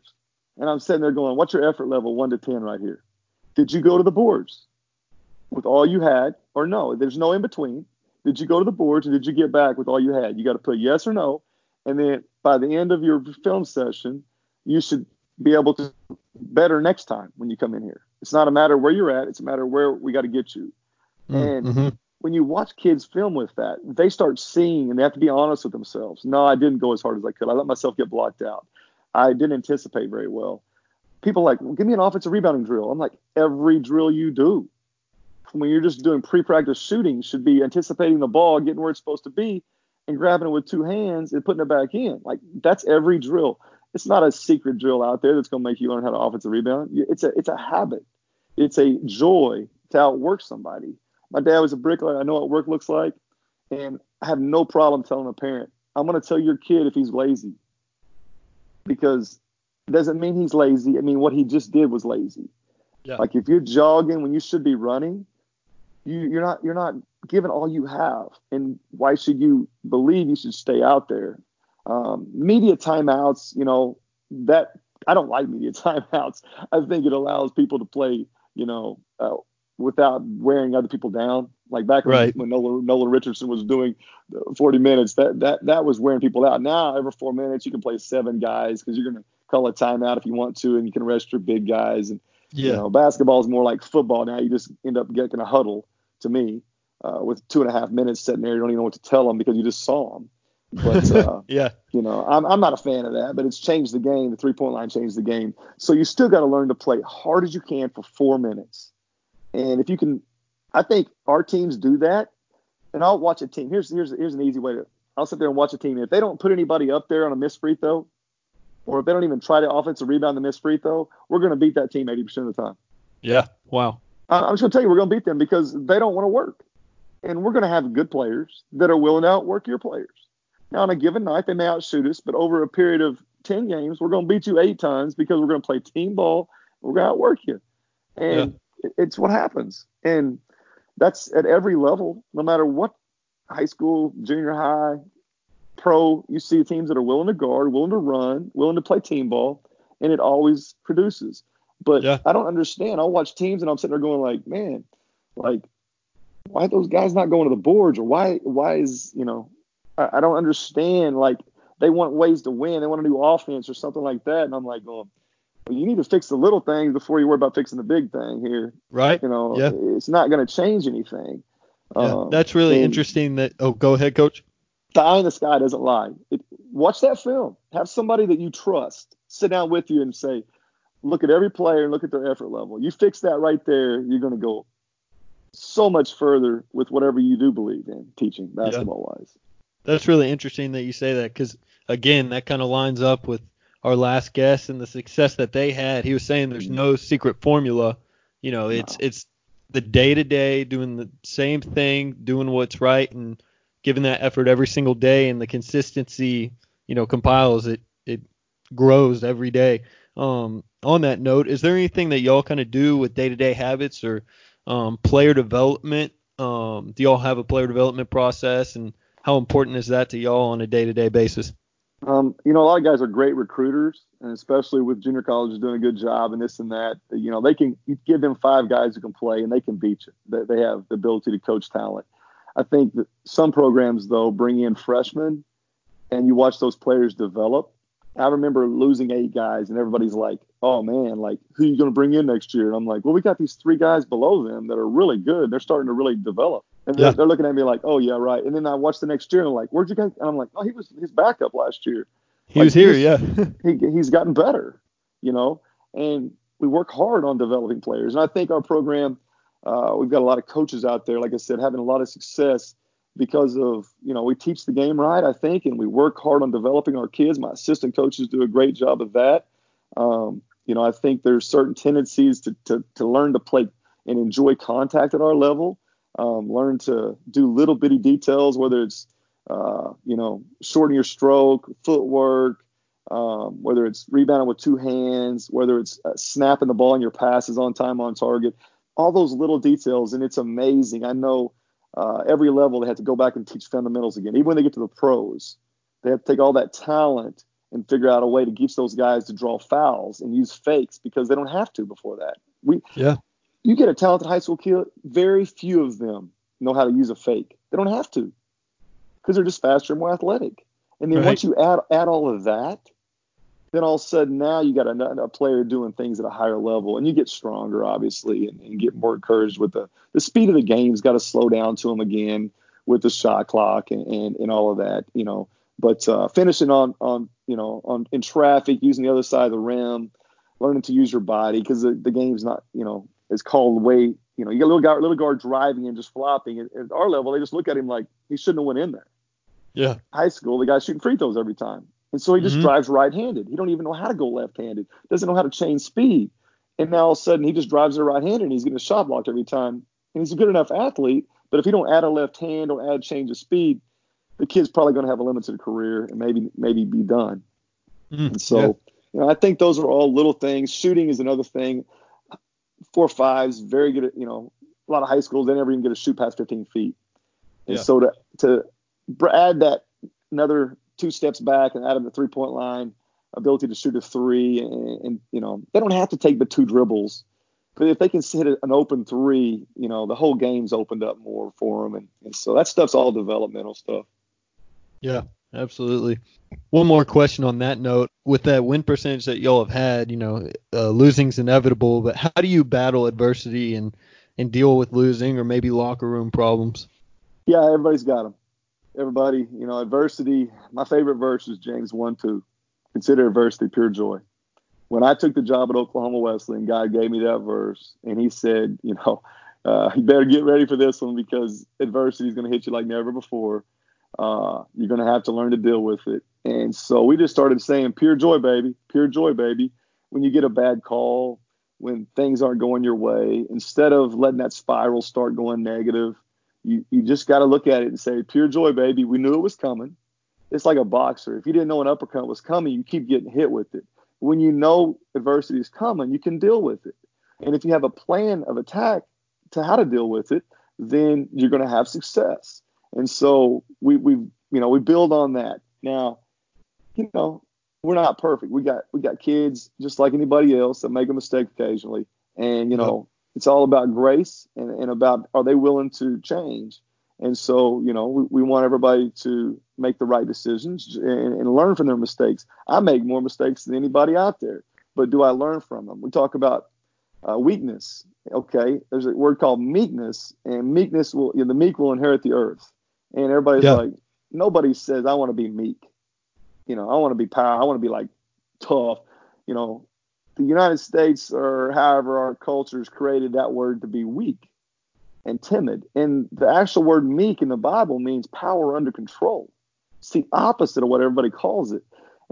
And I'm sitting there going, what's your effort level, one to 10 right here? Did you go to the boards with all you had or no? There's no in between. Did you go to the boards and did you get back with all you had? You got to put yes or no. And then by the end of your film session, you should be able to better next time when you come in here. It's not a matter where you're at; it's a matter where we got to get you. Mm, and mm-hmm. when you watch kids film with that, they start seeing and they have to be honest with themselves. No, I didn't go as hard as I could. I let myself get blocked out. I didn't anticipate very well. People like, well, give me an offensive rebounding drill. I'm like, every drill you do, when you're just doing pre-practice shooting, should be anticipating the ball, getting where it's supposed to be, and grabbing it with two hands and putting it back in. Like that's every drill it's not a secret drill out there that's going to make you learn how to offensive rebound. It's a it's a habit. It's a joy to outwork somebody. My dad was a bricklayer. I know what work looks like, And I have no problem telling a parent, I'm going to tell your kid if he's lazy. Because it doesn't mean he's lazy. I mean, what he just did was lazy. Yeah. Like if you're jogging when you should be running, you, you're not you're not giving all you have. And why should you believe you should stay out there? Um, media timeouts, you know, that I don't like media [LAUGHS] timeouts. I think it allows people to play, you know, uh, without wearing other people down. Like back right. when, when Nolan, Nolan Richardson was doing 40 minutes, that that that was wearing people out. Now every four minutes you can play seven guys because you're gonna call a timeout if you want to, and you can rest your big guys. And yeah. you know, basketball is more like football now. You just end up getting a huddle. To me, uh, with two and a half minutes sitting there, you don't even know what to tell them because you just saw them. But [LAUGHS] uh, yeah, you know, I'm I'm not a fan of that. But it's changed the game. The three point line changed the game. So you still got to learn to play hard as you can for four minutes. And if you can, I think our teams do that. And I'll watch a team. Here's here's here's an easy way to. I'll sit there and watch a team. If they don't put anybody up there on a missed free throw, or if they don't even try to offensive rebound the missed free throw, we're going to beat that team 80% of the time. Yeah. Wow. I'm just going to tell you, we're going to beat them because they don't want to work. And we're going to have good players that are willing to outwork your players. Now, on a given night, they may outshoot us, but over a period of 10 games, we're going to beat you eight times because we're going to play team ball. We're going to outwork you. And yeah. it's what happens. And that's at every level, no matter what high school, junior high, pro, you see teams that are willing to guard, willing to run, willing to play team ball, and it always produces. But yeah. I don't understand. I'll watch teams and I'm sitting there going like, man, like, why are those guys not going to the boards or why why is you know I, I don't understand like they want ways to win they want a new offense or something like that and I'm like going well, you need to fix the little things before you worry about fixing the big thing here right you know yeah. it's not going to change anything yeah. Um, that's really interesting that oh go ahead coach the eye in the sky doesn't lie it, watch that film have somebody that you trust sit down with you and say look at every player and look at their effort level you fix that right there you're going to go so much further with whatever you do believe in teaching basketball wise. That's really interesting that you say that because again, that kind of lines up with our last guest and the success that they had. He was saying there's mm-hmm. no secret formula. You know, it's no. it's the day to day doing the same thing, doing what's right, and giving that effort every single day, and the consistency, you know, compiles it. It grows every day. Um, on that note, is there anything that y'all kind of do with day to day habits or um, player development. Um, do y'all have a player development process, and how important is that to y'all on a day-to-day basis? Um, you know, a lot of guys are great recruiters, and especially with junior colleges doing a good job and this and that. You know, they can give them five guys who can play, and they can beat you. They, they have the ability to coach talent. I think that some programs though bring in freshmen, and you watch those players develop. I remember losing eight guys, and everybody's like, "Oh man, like who are you going to bring in next year?" And I'm like, "Well, we got these three guys below them that are really good. They're starting to really develop." And yeah. they're, looking at me like, "Oh yeah, right." And then I watch the next year, and I'm like, "Where'd you guys?" And I'm like, "Oh, he was his backup last year. He like, was here, yeah. [LAUGHS] he, he's gotten better, you know." And we work hard on developing players, and I think our program, uh, we've got a lot of coaches out there, like I said, having a lot of success because of you know we teach the game right i think and we work hard on developing our kids. My assistant coaches do a great job of that. Um, you know i think there's certain tendencies to, to, to learn to play and enjoy contact at our level um, learn to do little bitty details whether it's uh, you know shortening your stroke footwork um, whether it's rebounding with two hands whether it's uh, snapping the ball in your passes on time on target all those little details. And it's amazing. I know uh, every level they have to go back and teach fundamentals again. Even when they get to the pros, they have to take all that talent and figure out a way to get those guys to draw fouls and use fakes because they don't have to before that. We yeah. You get a talented high school kid, very few of them know how to use a fake. They don't have to because they're just faster and more athletic. And then right. once you add add all of that, then all of a sudden now you got a, a, player doing things at a higher level and you get stronger obviously and, and get more encouraged with the the speed of the game's got to slow down to him again with the shot clock and, and, and all of that you know. But uh, finishing on on you know on in traffic using the other side of the rim learning to use your body because the, the game's not you know it's called way you know you got a little guard little guard driving and just flopping at, at our level they just look at him like he shouldn't have went in there. Yeah. High school the guy's shooting free throws every time and so he just mm-hmm. drives right-handed. He don't even know how to go left-handed. Doesn't know how to change speed. And now all of a sudden he just drives it right-handed and he's getting a shot blocked every time. And he's a good enough athlete But if he don't add a left hand or add change of speed, the kid's probably going to have a limited career and maybe maybe be done. Mm, and so, yeah. you know, I think those are all little things. Shooting is another thing. Four fives, very good at, you know, a lot of high schools, they never even get to shoot past 15 feet. And yeah. so to, to add that another two steps back and add them the three point line, ability to shoot a three, and, and, you know, they don't have to take the two dribbles. But if they can hit an open three, you know, the whole game's opened up more for them. And, and so that stuff's all developmental stuff. Yeah, absolutely. One more question on that note. With that win percentage that y'all have had, you know, uh, losing's inevitable, but how do you battle adversity and and deal with losing or maybe locker room problems? Yeah, everybody's got them. Everybody, you know, adversity. My favorite verse is James 1 2. Consider adversity pure joy. When I took the job at Oklahoma Wesleyan, God gave me that verse, and He said, you know, [LAUGHS] uh, you better get ready for this one because adversity is going to hit you like never before. Uh, you're going to have to learn to deal with it. And so we just started saying, pure joy, baby, pure joy, baby. When you get a bad call, when things aren't going your way, instead of letting that spiral start going negative, you, you just got to look at it and say, pure joy, baby. We knew it was coming. It's like a boxer. If you didn't know an uppercut was coming, you keep getting hit with it. When you know adversity is coming, you can deal with it. And if you have a plan of attack to how to deal with it, then you're going to have success. And so we we you know we build on that. Now, you know, we're not perfect. We got we got kids just like anybody else that make a mistake occasionally. And you know, it's all about grace and, and about are they willing to change. And so, you know, we, we want everybody to make the right decisions and, and learn from their mistakes. I make more mistakes than anybody out there, but do I learn from them? We talk about uh, weakness. Okay, there's a word called meekness, and meekness will you know, the meek will inherit the earth. And everybody's yeah. like, nobody says I want to be meek. You know, I want to be power. I want to be like tough. You know, the United States or however our cultures created that word to be weak and timid. And the actual word meek in the Bible means power under control. It's the opposite of what everybody calls it.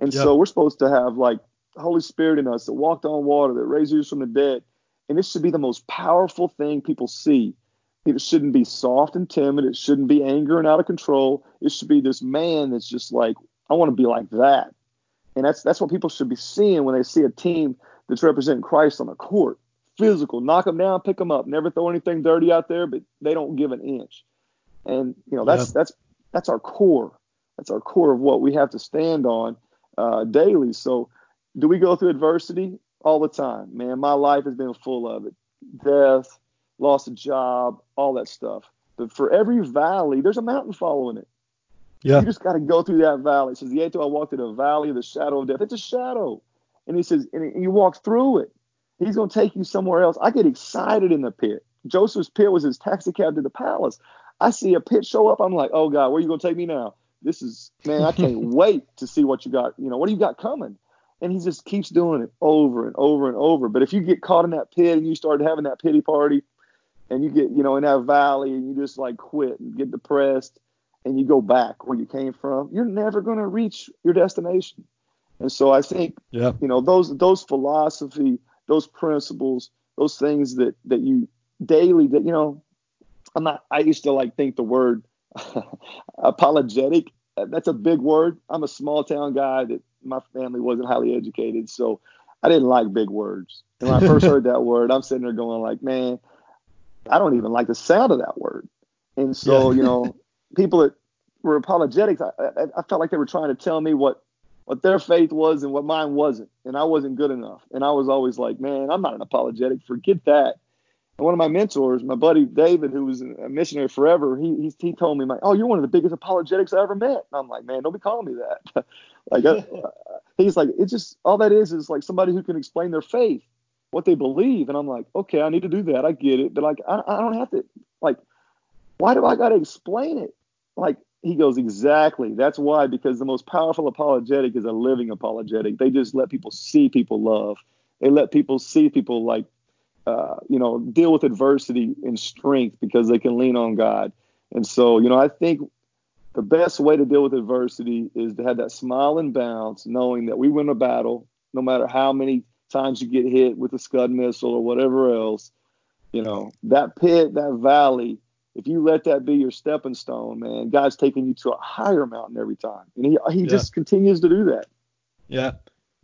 And so we're supposed to have like Holy Spirit in us that walked on water, that raised you from the dead. And this should be the most powerful thing people see it shouldn't be soft and timid. It shouldn't be anger and out of control. It should be this man that's just like, I want to be like that. And that's that's what people should be seeing when they see a team that's representing Christ on the court. Physical, knock them down, pick them up, never throw anything dirty out there, but they don't give an inch. And you know that's yeah. that's that's our core. That's our core of what we have to stand on uh, daily. So, do we go through adversity all the time? Man, my life has been full of it. Death, lost a job, all that stuff. But for every valley, there's a mountain following it. Yeah. You just got to go through that valley. It says, Yea, I walk through the valley of the shadow of death. It's a shadow. And he says, and you walk through it. He's going to take you somewhere else. I get excited in the pit. Joseph's pit was his taxi cab to the palace. I see a pit show up. I'm like, oh God, where are you going to take me now? This is, man, I can't [LAUGHS] wait to see what you got. You know, what do you got coming? And he just keeps doing it over and over and over. But if you get caught in that pit and you start having that pity party, and you get you know in that valley and you just like quit and get depressed and you go back where you came from you're never going to reach your destination and so i think yeah. you know those those philosophy those principles those things that that you daily that you know i'm not i used to like think the word [LAUGHS] apologetic that's a big word i'm a small town guy that my family wasn't highly educated so i didn't like big words and when i first heard that word i'm sitting there going like man I don't even like the sound of that word. And so, yeah. you know, people that were apologetics, I, I, I, felt like they were trying to tell me what what their faith was and what mine wasn't, and I wasn't good enough. And I was always like, man, I'm not an apologetic. Forget that. And one of my mentors, my buddy David, who was a missionary forever, he he, he told me, like, oh, you're one of the biggest apologetics I ever met. And I'm like, man, don't be calling me that. [LAUGHS] like, uh, [LAUGHS] he's like, it's just all that is is like somebody who can explain their faith what they believe. And I'm like, okay, I need to do that. I get it. But like, I, I don't have to, like, why do I got to explain it? Like, he goes, exactly. That's why, because the most powerful apologetic is a living apologetic. They just let people see people love. They let people see people like, uh, you know, deal with adversity in strength because they can lean on God. And so, you know, I think the best way to deal with adversity is to have that smile and bounce, knowing that we win a battle, no matter how many times you get hit with a Scud missile or whatever else, you know, that pit, that valley if you let that be your stepping stone, man, God's taking you to a higher mountain every time. And he, he yeah. just continues to do that. Yeah.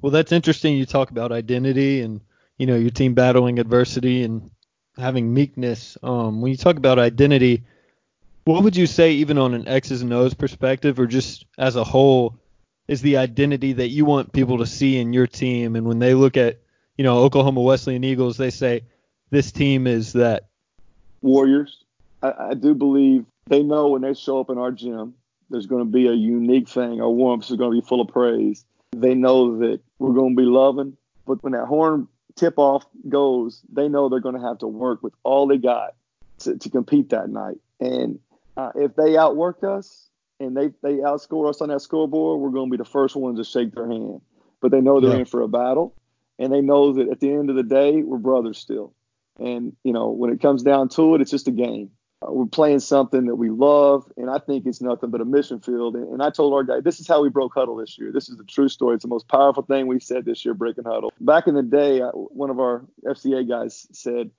Well, that's interesting. You talk about identity and, you know, your team battling adversity and having meekness. Um, when you talk about identity, what would you say, even on an X's and O's perspective, or just as a whole, is the identity that you want people to see in your team? And when they look at, you know, Oklahoma Wesleyan Eagles, they say this team is that. Warriors. I, I do believe they know when they show up in our gym, there's going to be a unique thing. Our warmth is going to be full of praise. They know that we're going to be loving, but when that horn tip off goes, they know they're going to have to work with all they got to, to compete that night. And uh, if they outwork us and they, they outscore us on that scoreboard, we're going to be the first ones to shake their hand. But they know they're yeah. in for a battle, and they know that at the end of the day, we're brothers still. And, you know, when it comes down to it, it's just a game. Uh, we're playing something that we love, and I think it's nothing but a mission field. And, and, I told our guy, this is how we broke huddle this year. This is the true story. It's the most powerful thing we said this year, breaking huddle. Back in the day, I, one of our FCA guys said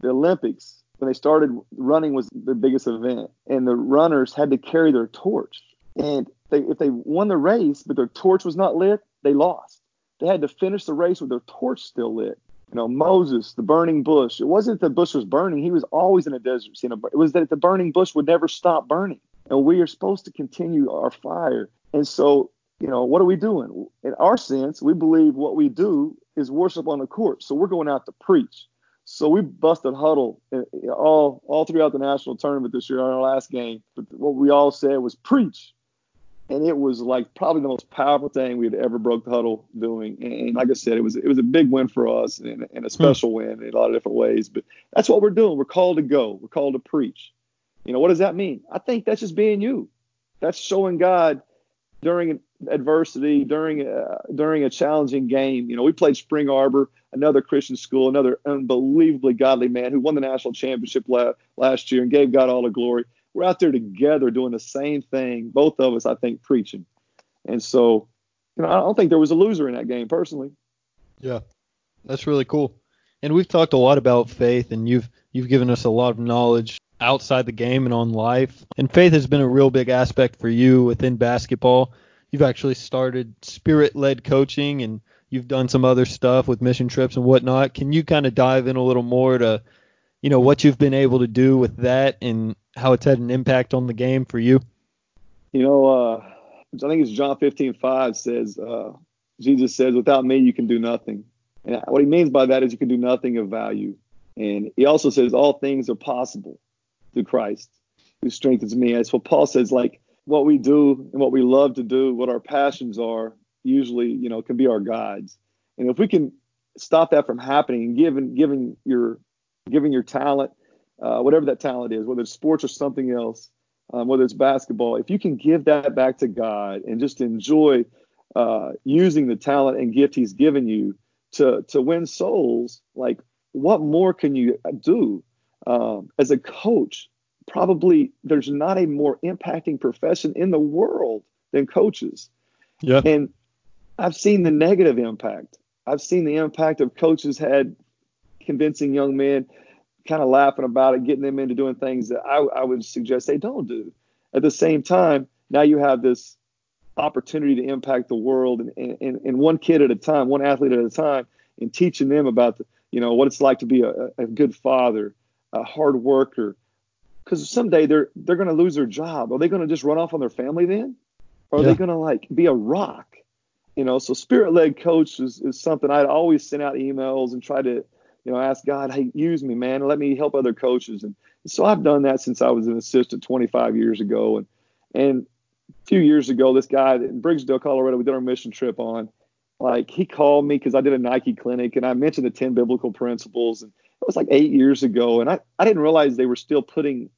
the Olympics, when they started running, was the biggest event, and the runners had to carry their torch. And they, if they won the race, but their torch was not lit, they lost. They had to finish the race with their torch still lit. You know, Moses, the burning bush. It wasn't that the bush was burning. He was always in a desert You know, It was that the burning bush would never stop burning. And we are supposed to continue our fire. And so, you know, what are we doing? In our sense, we believe what we do is worship on the court. So we're going out to preach. So we busted huddle all all throughout the national tournament this year on our last game. But what we all said was preach and it was like probably the most powerful thing we had ever broke the huddle doing. And like I said, it was it was a big win for us and, and a special hmm. win in a lot of different ways. But that's what we're doing. We're called to go. We're called to preach. You know what does that mean? I think that's just being you. That's showing God during adversity, during a, during a challenging game. You know, we played Spring Arbor, another Christian school, another unbelievably godly man who won the national championship la- last year and gave God all the glory we're out there together doing the same thing. Both of us, I think, preaching. And so, you know, I don't think there was a loser in that game personally. Yeah, that's really cool. And we've talked a lot about faith, and you've you've given us a lot of knowledge outside the game and on life. And faith has been a real big aspect for you within basketball. You've actually started spirit-led coaching, and you've done some other stuff with mission trips and whatnot. Can you kind of dive in a little more to, you know, what you've been able to do with that and how it's had an impact on the game for you? You know, uh, I think it's John 15, 5 says, uh, Jesus says, without me, you can do nothing. And what he means by that is you can do nothing of value. And he also says, all things are possible through Christ who strengthens me. That's what Paul says, like what we do and what we love to do, what our passions are, usually, you know, can be our guides. And if we can stop that from happening and giving, giving your, giving your talent uh, whatever that talent is, whether it's sports or something else, um, whether it's basketball, if you can give that back to God and just enjoy uh, using the talent and gift He's given you to to win souls, like what more can you do um, as a coach? Probably there's not a more impacting profession in the world than coaches. Yeah. And I've seen the negative impact. I've seen the impact of coaches had convincing young men kind of laughing about it, getting them into doing things that I, I would suggest they don't do. At the same time, now you have this opportunity to impact the world and, and, and one kid at a time, one athlete at a time, and teaching them about the, you know what it's like to be a, a good father, a hard worker. Because someday they're they're going to lose their job. Are they going to just run off on their family then? Or are yeah. they going to like be a rock? You know, so spirit led coach is, is something I'd always send out emails and try to you know, ask God, hey, use me, man. Let me help other coaches. And so I've done that since I was an assistant 25 years ago. And and a few years ago, this guy in Briggsdale, Colorado, we did our mission trip on. Like he called me because I did a Nike clinic and I mentioned the 10 biblical principles. And it was like eight years ago. And I, I didn't realize they were still putting,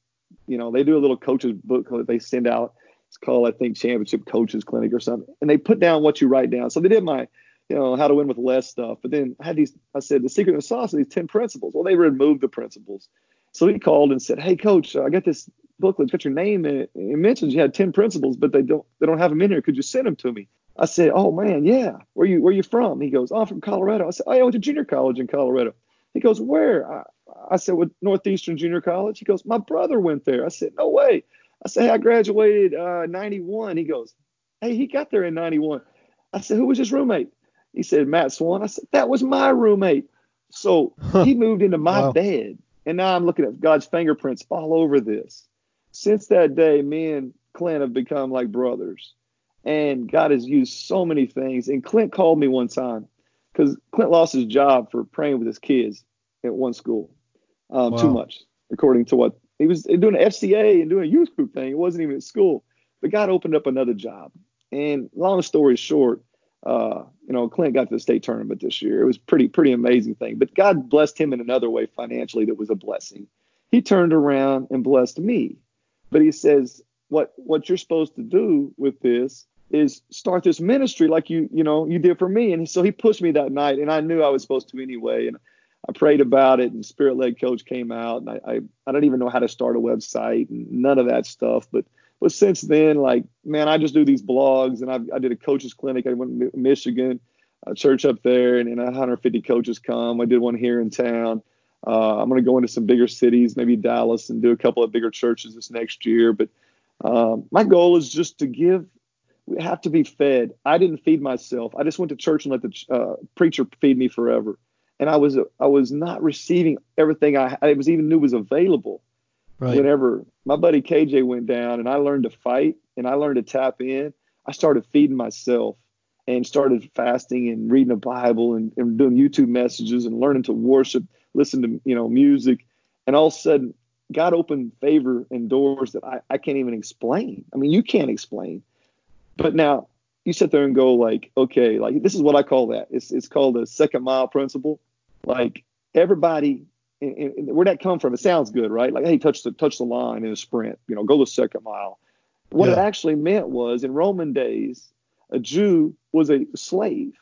you know, they do a little coaches book that they send out. It's called, I think, Championship Coaches Clinic or something. And they put down what you write down. So they did my you know, how to win with less stuff. But then I had these, I said, the secret of sauce are these 10 principles. Well, they removed the principles. So he called and said, Hey coach, I got this booklet, it's got your name in it. It mentions you had 10 principles, but they don't, they don't have them in here. Could you send them to me? I said, Oh man, yeah. Where you, where you from? He goes, Oh, I'm from Colorado. I said, oh, I went to junior college in Colorado. He goes, Where? I, I said, with Northeastern Junior College? He goes, my brother went there. I said, no way. I said, hey, I graduated uh, 91. He goes, hey, he got there in 91. I said, who was his roommate? He said, Matt Swan. I said, that was my roommate. So he moved into my wow. bed. And now I'm looking at God's fingerprints all over this. Since that day, me and Clint have become like brothers. And God has used so many things. And Clint called me one time because Clint lost his job for praying with his kids at one school. Um, wow. Too much, according to what he was doing an FCA and doing a youth group thing. It wasn't even at school. But God opened up another job. And long story short, uh, you know, Clint got to the state tournament this year. It was pretty, pretty amazing thing. But God blessed him in another way financially that was a blessing. He turned around and blessed me. But he says, what what you're supposed to do with this is start this ministry like you, you know, you did for me. And so he pushed me that night, and I knew I was supposed to anyway. And I prayed about it, and Spirit led coach came out, and I, I I don't even know how to start a website and none of that stuff, but but since then, like, man, I just do these blogs and I, I did a coaches clinic. I went to Michigan, a church up there, and, and 150 coaches come. I did one here in town. Uh, I'm going to go into some bigger cities, maybe Dallas, and do a couple of bigger churches this next year. But um, my goal is just to give. We have to be fed. I didn't feed myself. I just went to church and let the uh, preacher feed me forever, and I was I was not receiving everything I, I was even knew was available. Right. Whenever my buddy KJ went down and I learned to fight and I learned to tap in, I started feeding myself and started fasting and reading the Bible and, and doing YouTube messages and learning to worship, listen to you know music, and all of a sudden God opened favor and doors that I, I can't even explain. I mean, you can't explain. But now you sit there and go like, okay, like this is what I call that. It's it's called the second mile principle. Like everybody and, and where'd that come from? It sounds good, right? Like, hey, touch the touch the line in a sprint, you know, go the second mile. What yeah. it actually meant was in Roman days, a Jew was a slave.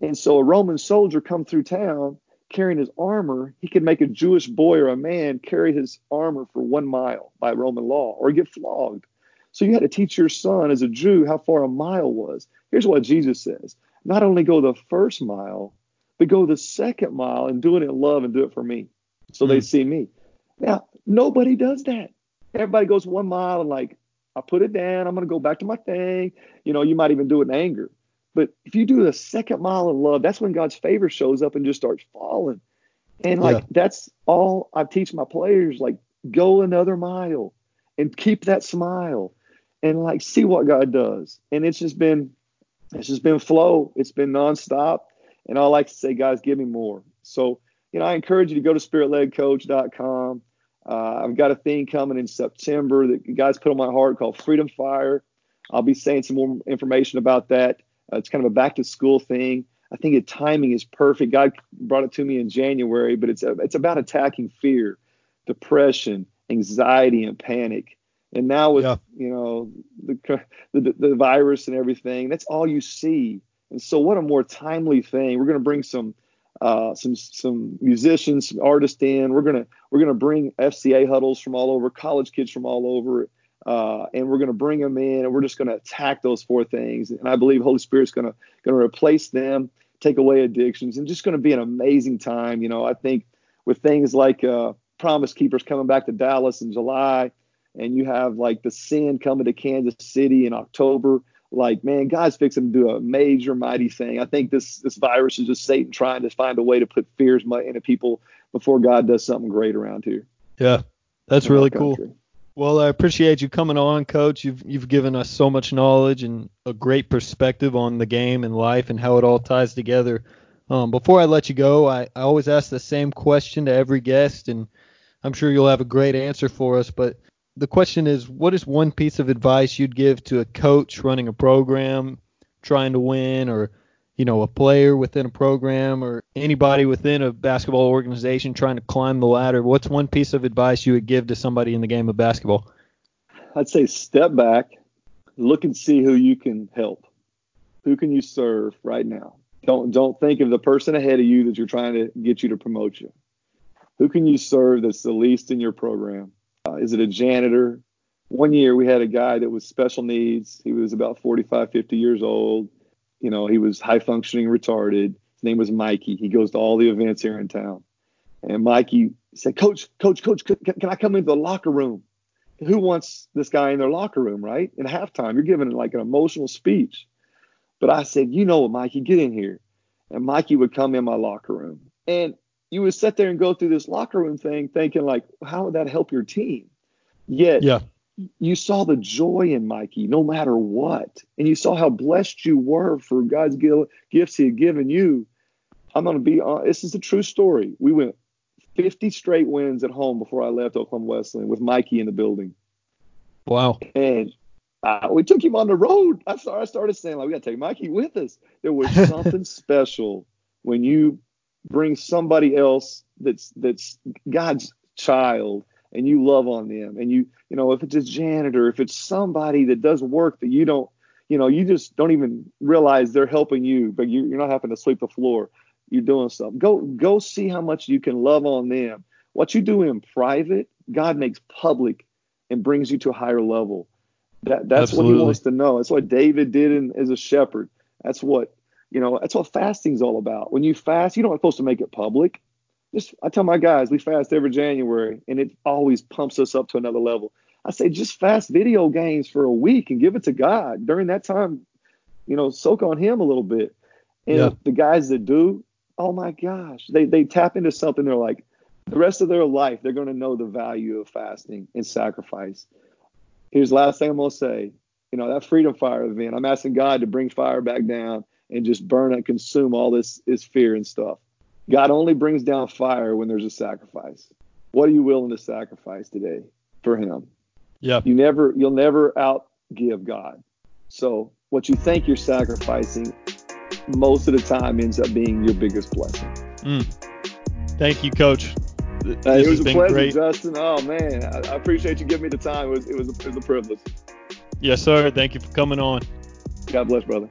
And so a Roman soldier come through town carrying his armor, he could make a Jewish boy or a man carry his armor for one mile by Roman law or get flogged. So you had to teach your son as a Jew how far a mile was. Here's what Jesus says not only go the first mile, but go the second mile and do it in love and do it for me so mm. they hmm. see me. Now, nobody does that. Everybody goes one mile and like, I put it down. I'm going to go back to my thing. You know, you might even do it in anger. But if you do the second mile in love, that's when God's favor shows up and just starts falling. And like, yeah. that's all I teach my players. Like, go another mile and keep that smile and like see what God does. And it's just been, it's just been flow. It's been nonstop. And all I like to say, guys, give me more. So you know, I encourage you to go to spiritledcoach.com. Uh, I've got a thing coming in September that you guys put on my heart called Freedom Fire. I'll be saying some more information about that. Uh, it's kind of a back to school thing. I think the timing is perfect. God brought it to me in January, but it's a, it's about attacking fear, depression, anxiety, and panic. And now with yeah. you know the, the the virus and everything, that's all you see. And so, what a more timely thing. We're going to bring some uh, some some musicians, some artists in. We're gonna we're gonna bring FCA huddles from all over, college kids from all over, uh, and we're gonna bring them in, and we're just gonna attack those four things. And I believe Holy Spirit's gonna gonna replace them, take away addictions, and just gonna be an amazing time. You know, I think with things like uh, Promise Keepers coming back to Dallas in July, and you have like the Send coming to Kansas City in October like, man, God's fixing to do a major, mighty thing. I think this this virus is just Satan trying to find a way to put fears into people before God does something great around here. Yeah, that's really cool. Well, I appreciate you coming on, Coach. You've you've given us so much knowledge and a great perspective on the game and life and how it all ties together. Um, before I let you go, I, I always ask the same question to every guest, and I'm sure you'll have a great answer for us. But the question is, what is one piece of advice you'd give to a coach running a program, trying to win, or you know, a player within a program, or anybody within a basketball organization trying to climb the ladder? What's one piece of advice you would give to somebody in the game of basketball? I'd say step back, look and see who you can help. Who can you serve right now? Don't don't think of the person ahead of you that you're trying to get you to promote you. Who can you serve that's the least in your program? Uh, is it a janitor? One year we had a guy that was special needs. He was about 45, 50 years old. You know, he was high functioning retarded. His name was Mikey. He goes to all the events here in town. And Mikey said, Coach, Coach, Coach, can, can I come into the locker room? Who wants this guy in their locker room, right? In halftime, you're giving like an emotional speech. But I said, you know what, Mikey, get in here. And Mikey would come in my locker room. And you would sit there and go through this locker room thing thinking like, how would that help your team? Yet yeah. you saw the joy in Mikey no matter what. And you saw how blessed you were for God's gifts he had given you. I'm going to be on. This is a true story. We went 50 straight wins at home before I left Oklahoma Wesleyan with Mikey in the building. Wow. And uh, we took him on the road. I started, I started saying, like, we got to take Mikey with us. There was [LAUGHS] something special when you bring somebody else that's that's God's child and you love on them. And you you know if it's a janitor if it's somebody that does work that you don't you know you just don't even realize they're helping you but you, you're not having to sweep the floor. You're doing something. Go go see how much you can love on them. What you do in private god makes public and brings you to a higher level. That that's Absolutely. what he wants to know. That's what david did in, as a shepherd. That's what you know, that's what fasting's all about. When you fast, you don't supposed to make it public. Just I tell my guys, we fast every January, and it always pumps us up to another level. I say just fast video games for a week and give it to God during that time. You know, soak on Him a little bit. And yeah. the guys that do, oh my gosh, they they tap into something. They're like, the rest of their life, they're going to know the value of fasting and sacrifice. Here's the last thing I'm going to say. You know, that Freedom Fire event, I'm asking God to bring fire back down and just burn and consume all this is fear and stuff. God only brings down fire when there's a sacrifice. What are you willing to sacrifice today for him? Yeah. You never you'll never outgive God. So what you think you're sacrificing most of the time ends up being your biggest blessing. Mm. Thank you, coach. This it was a pleasure, great. Justin. Oh man, I, I, appreciate you giving me the time. It was it was a, it was a privilege. Yes, sir. Thank you for coming on. God bless, brother.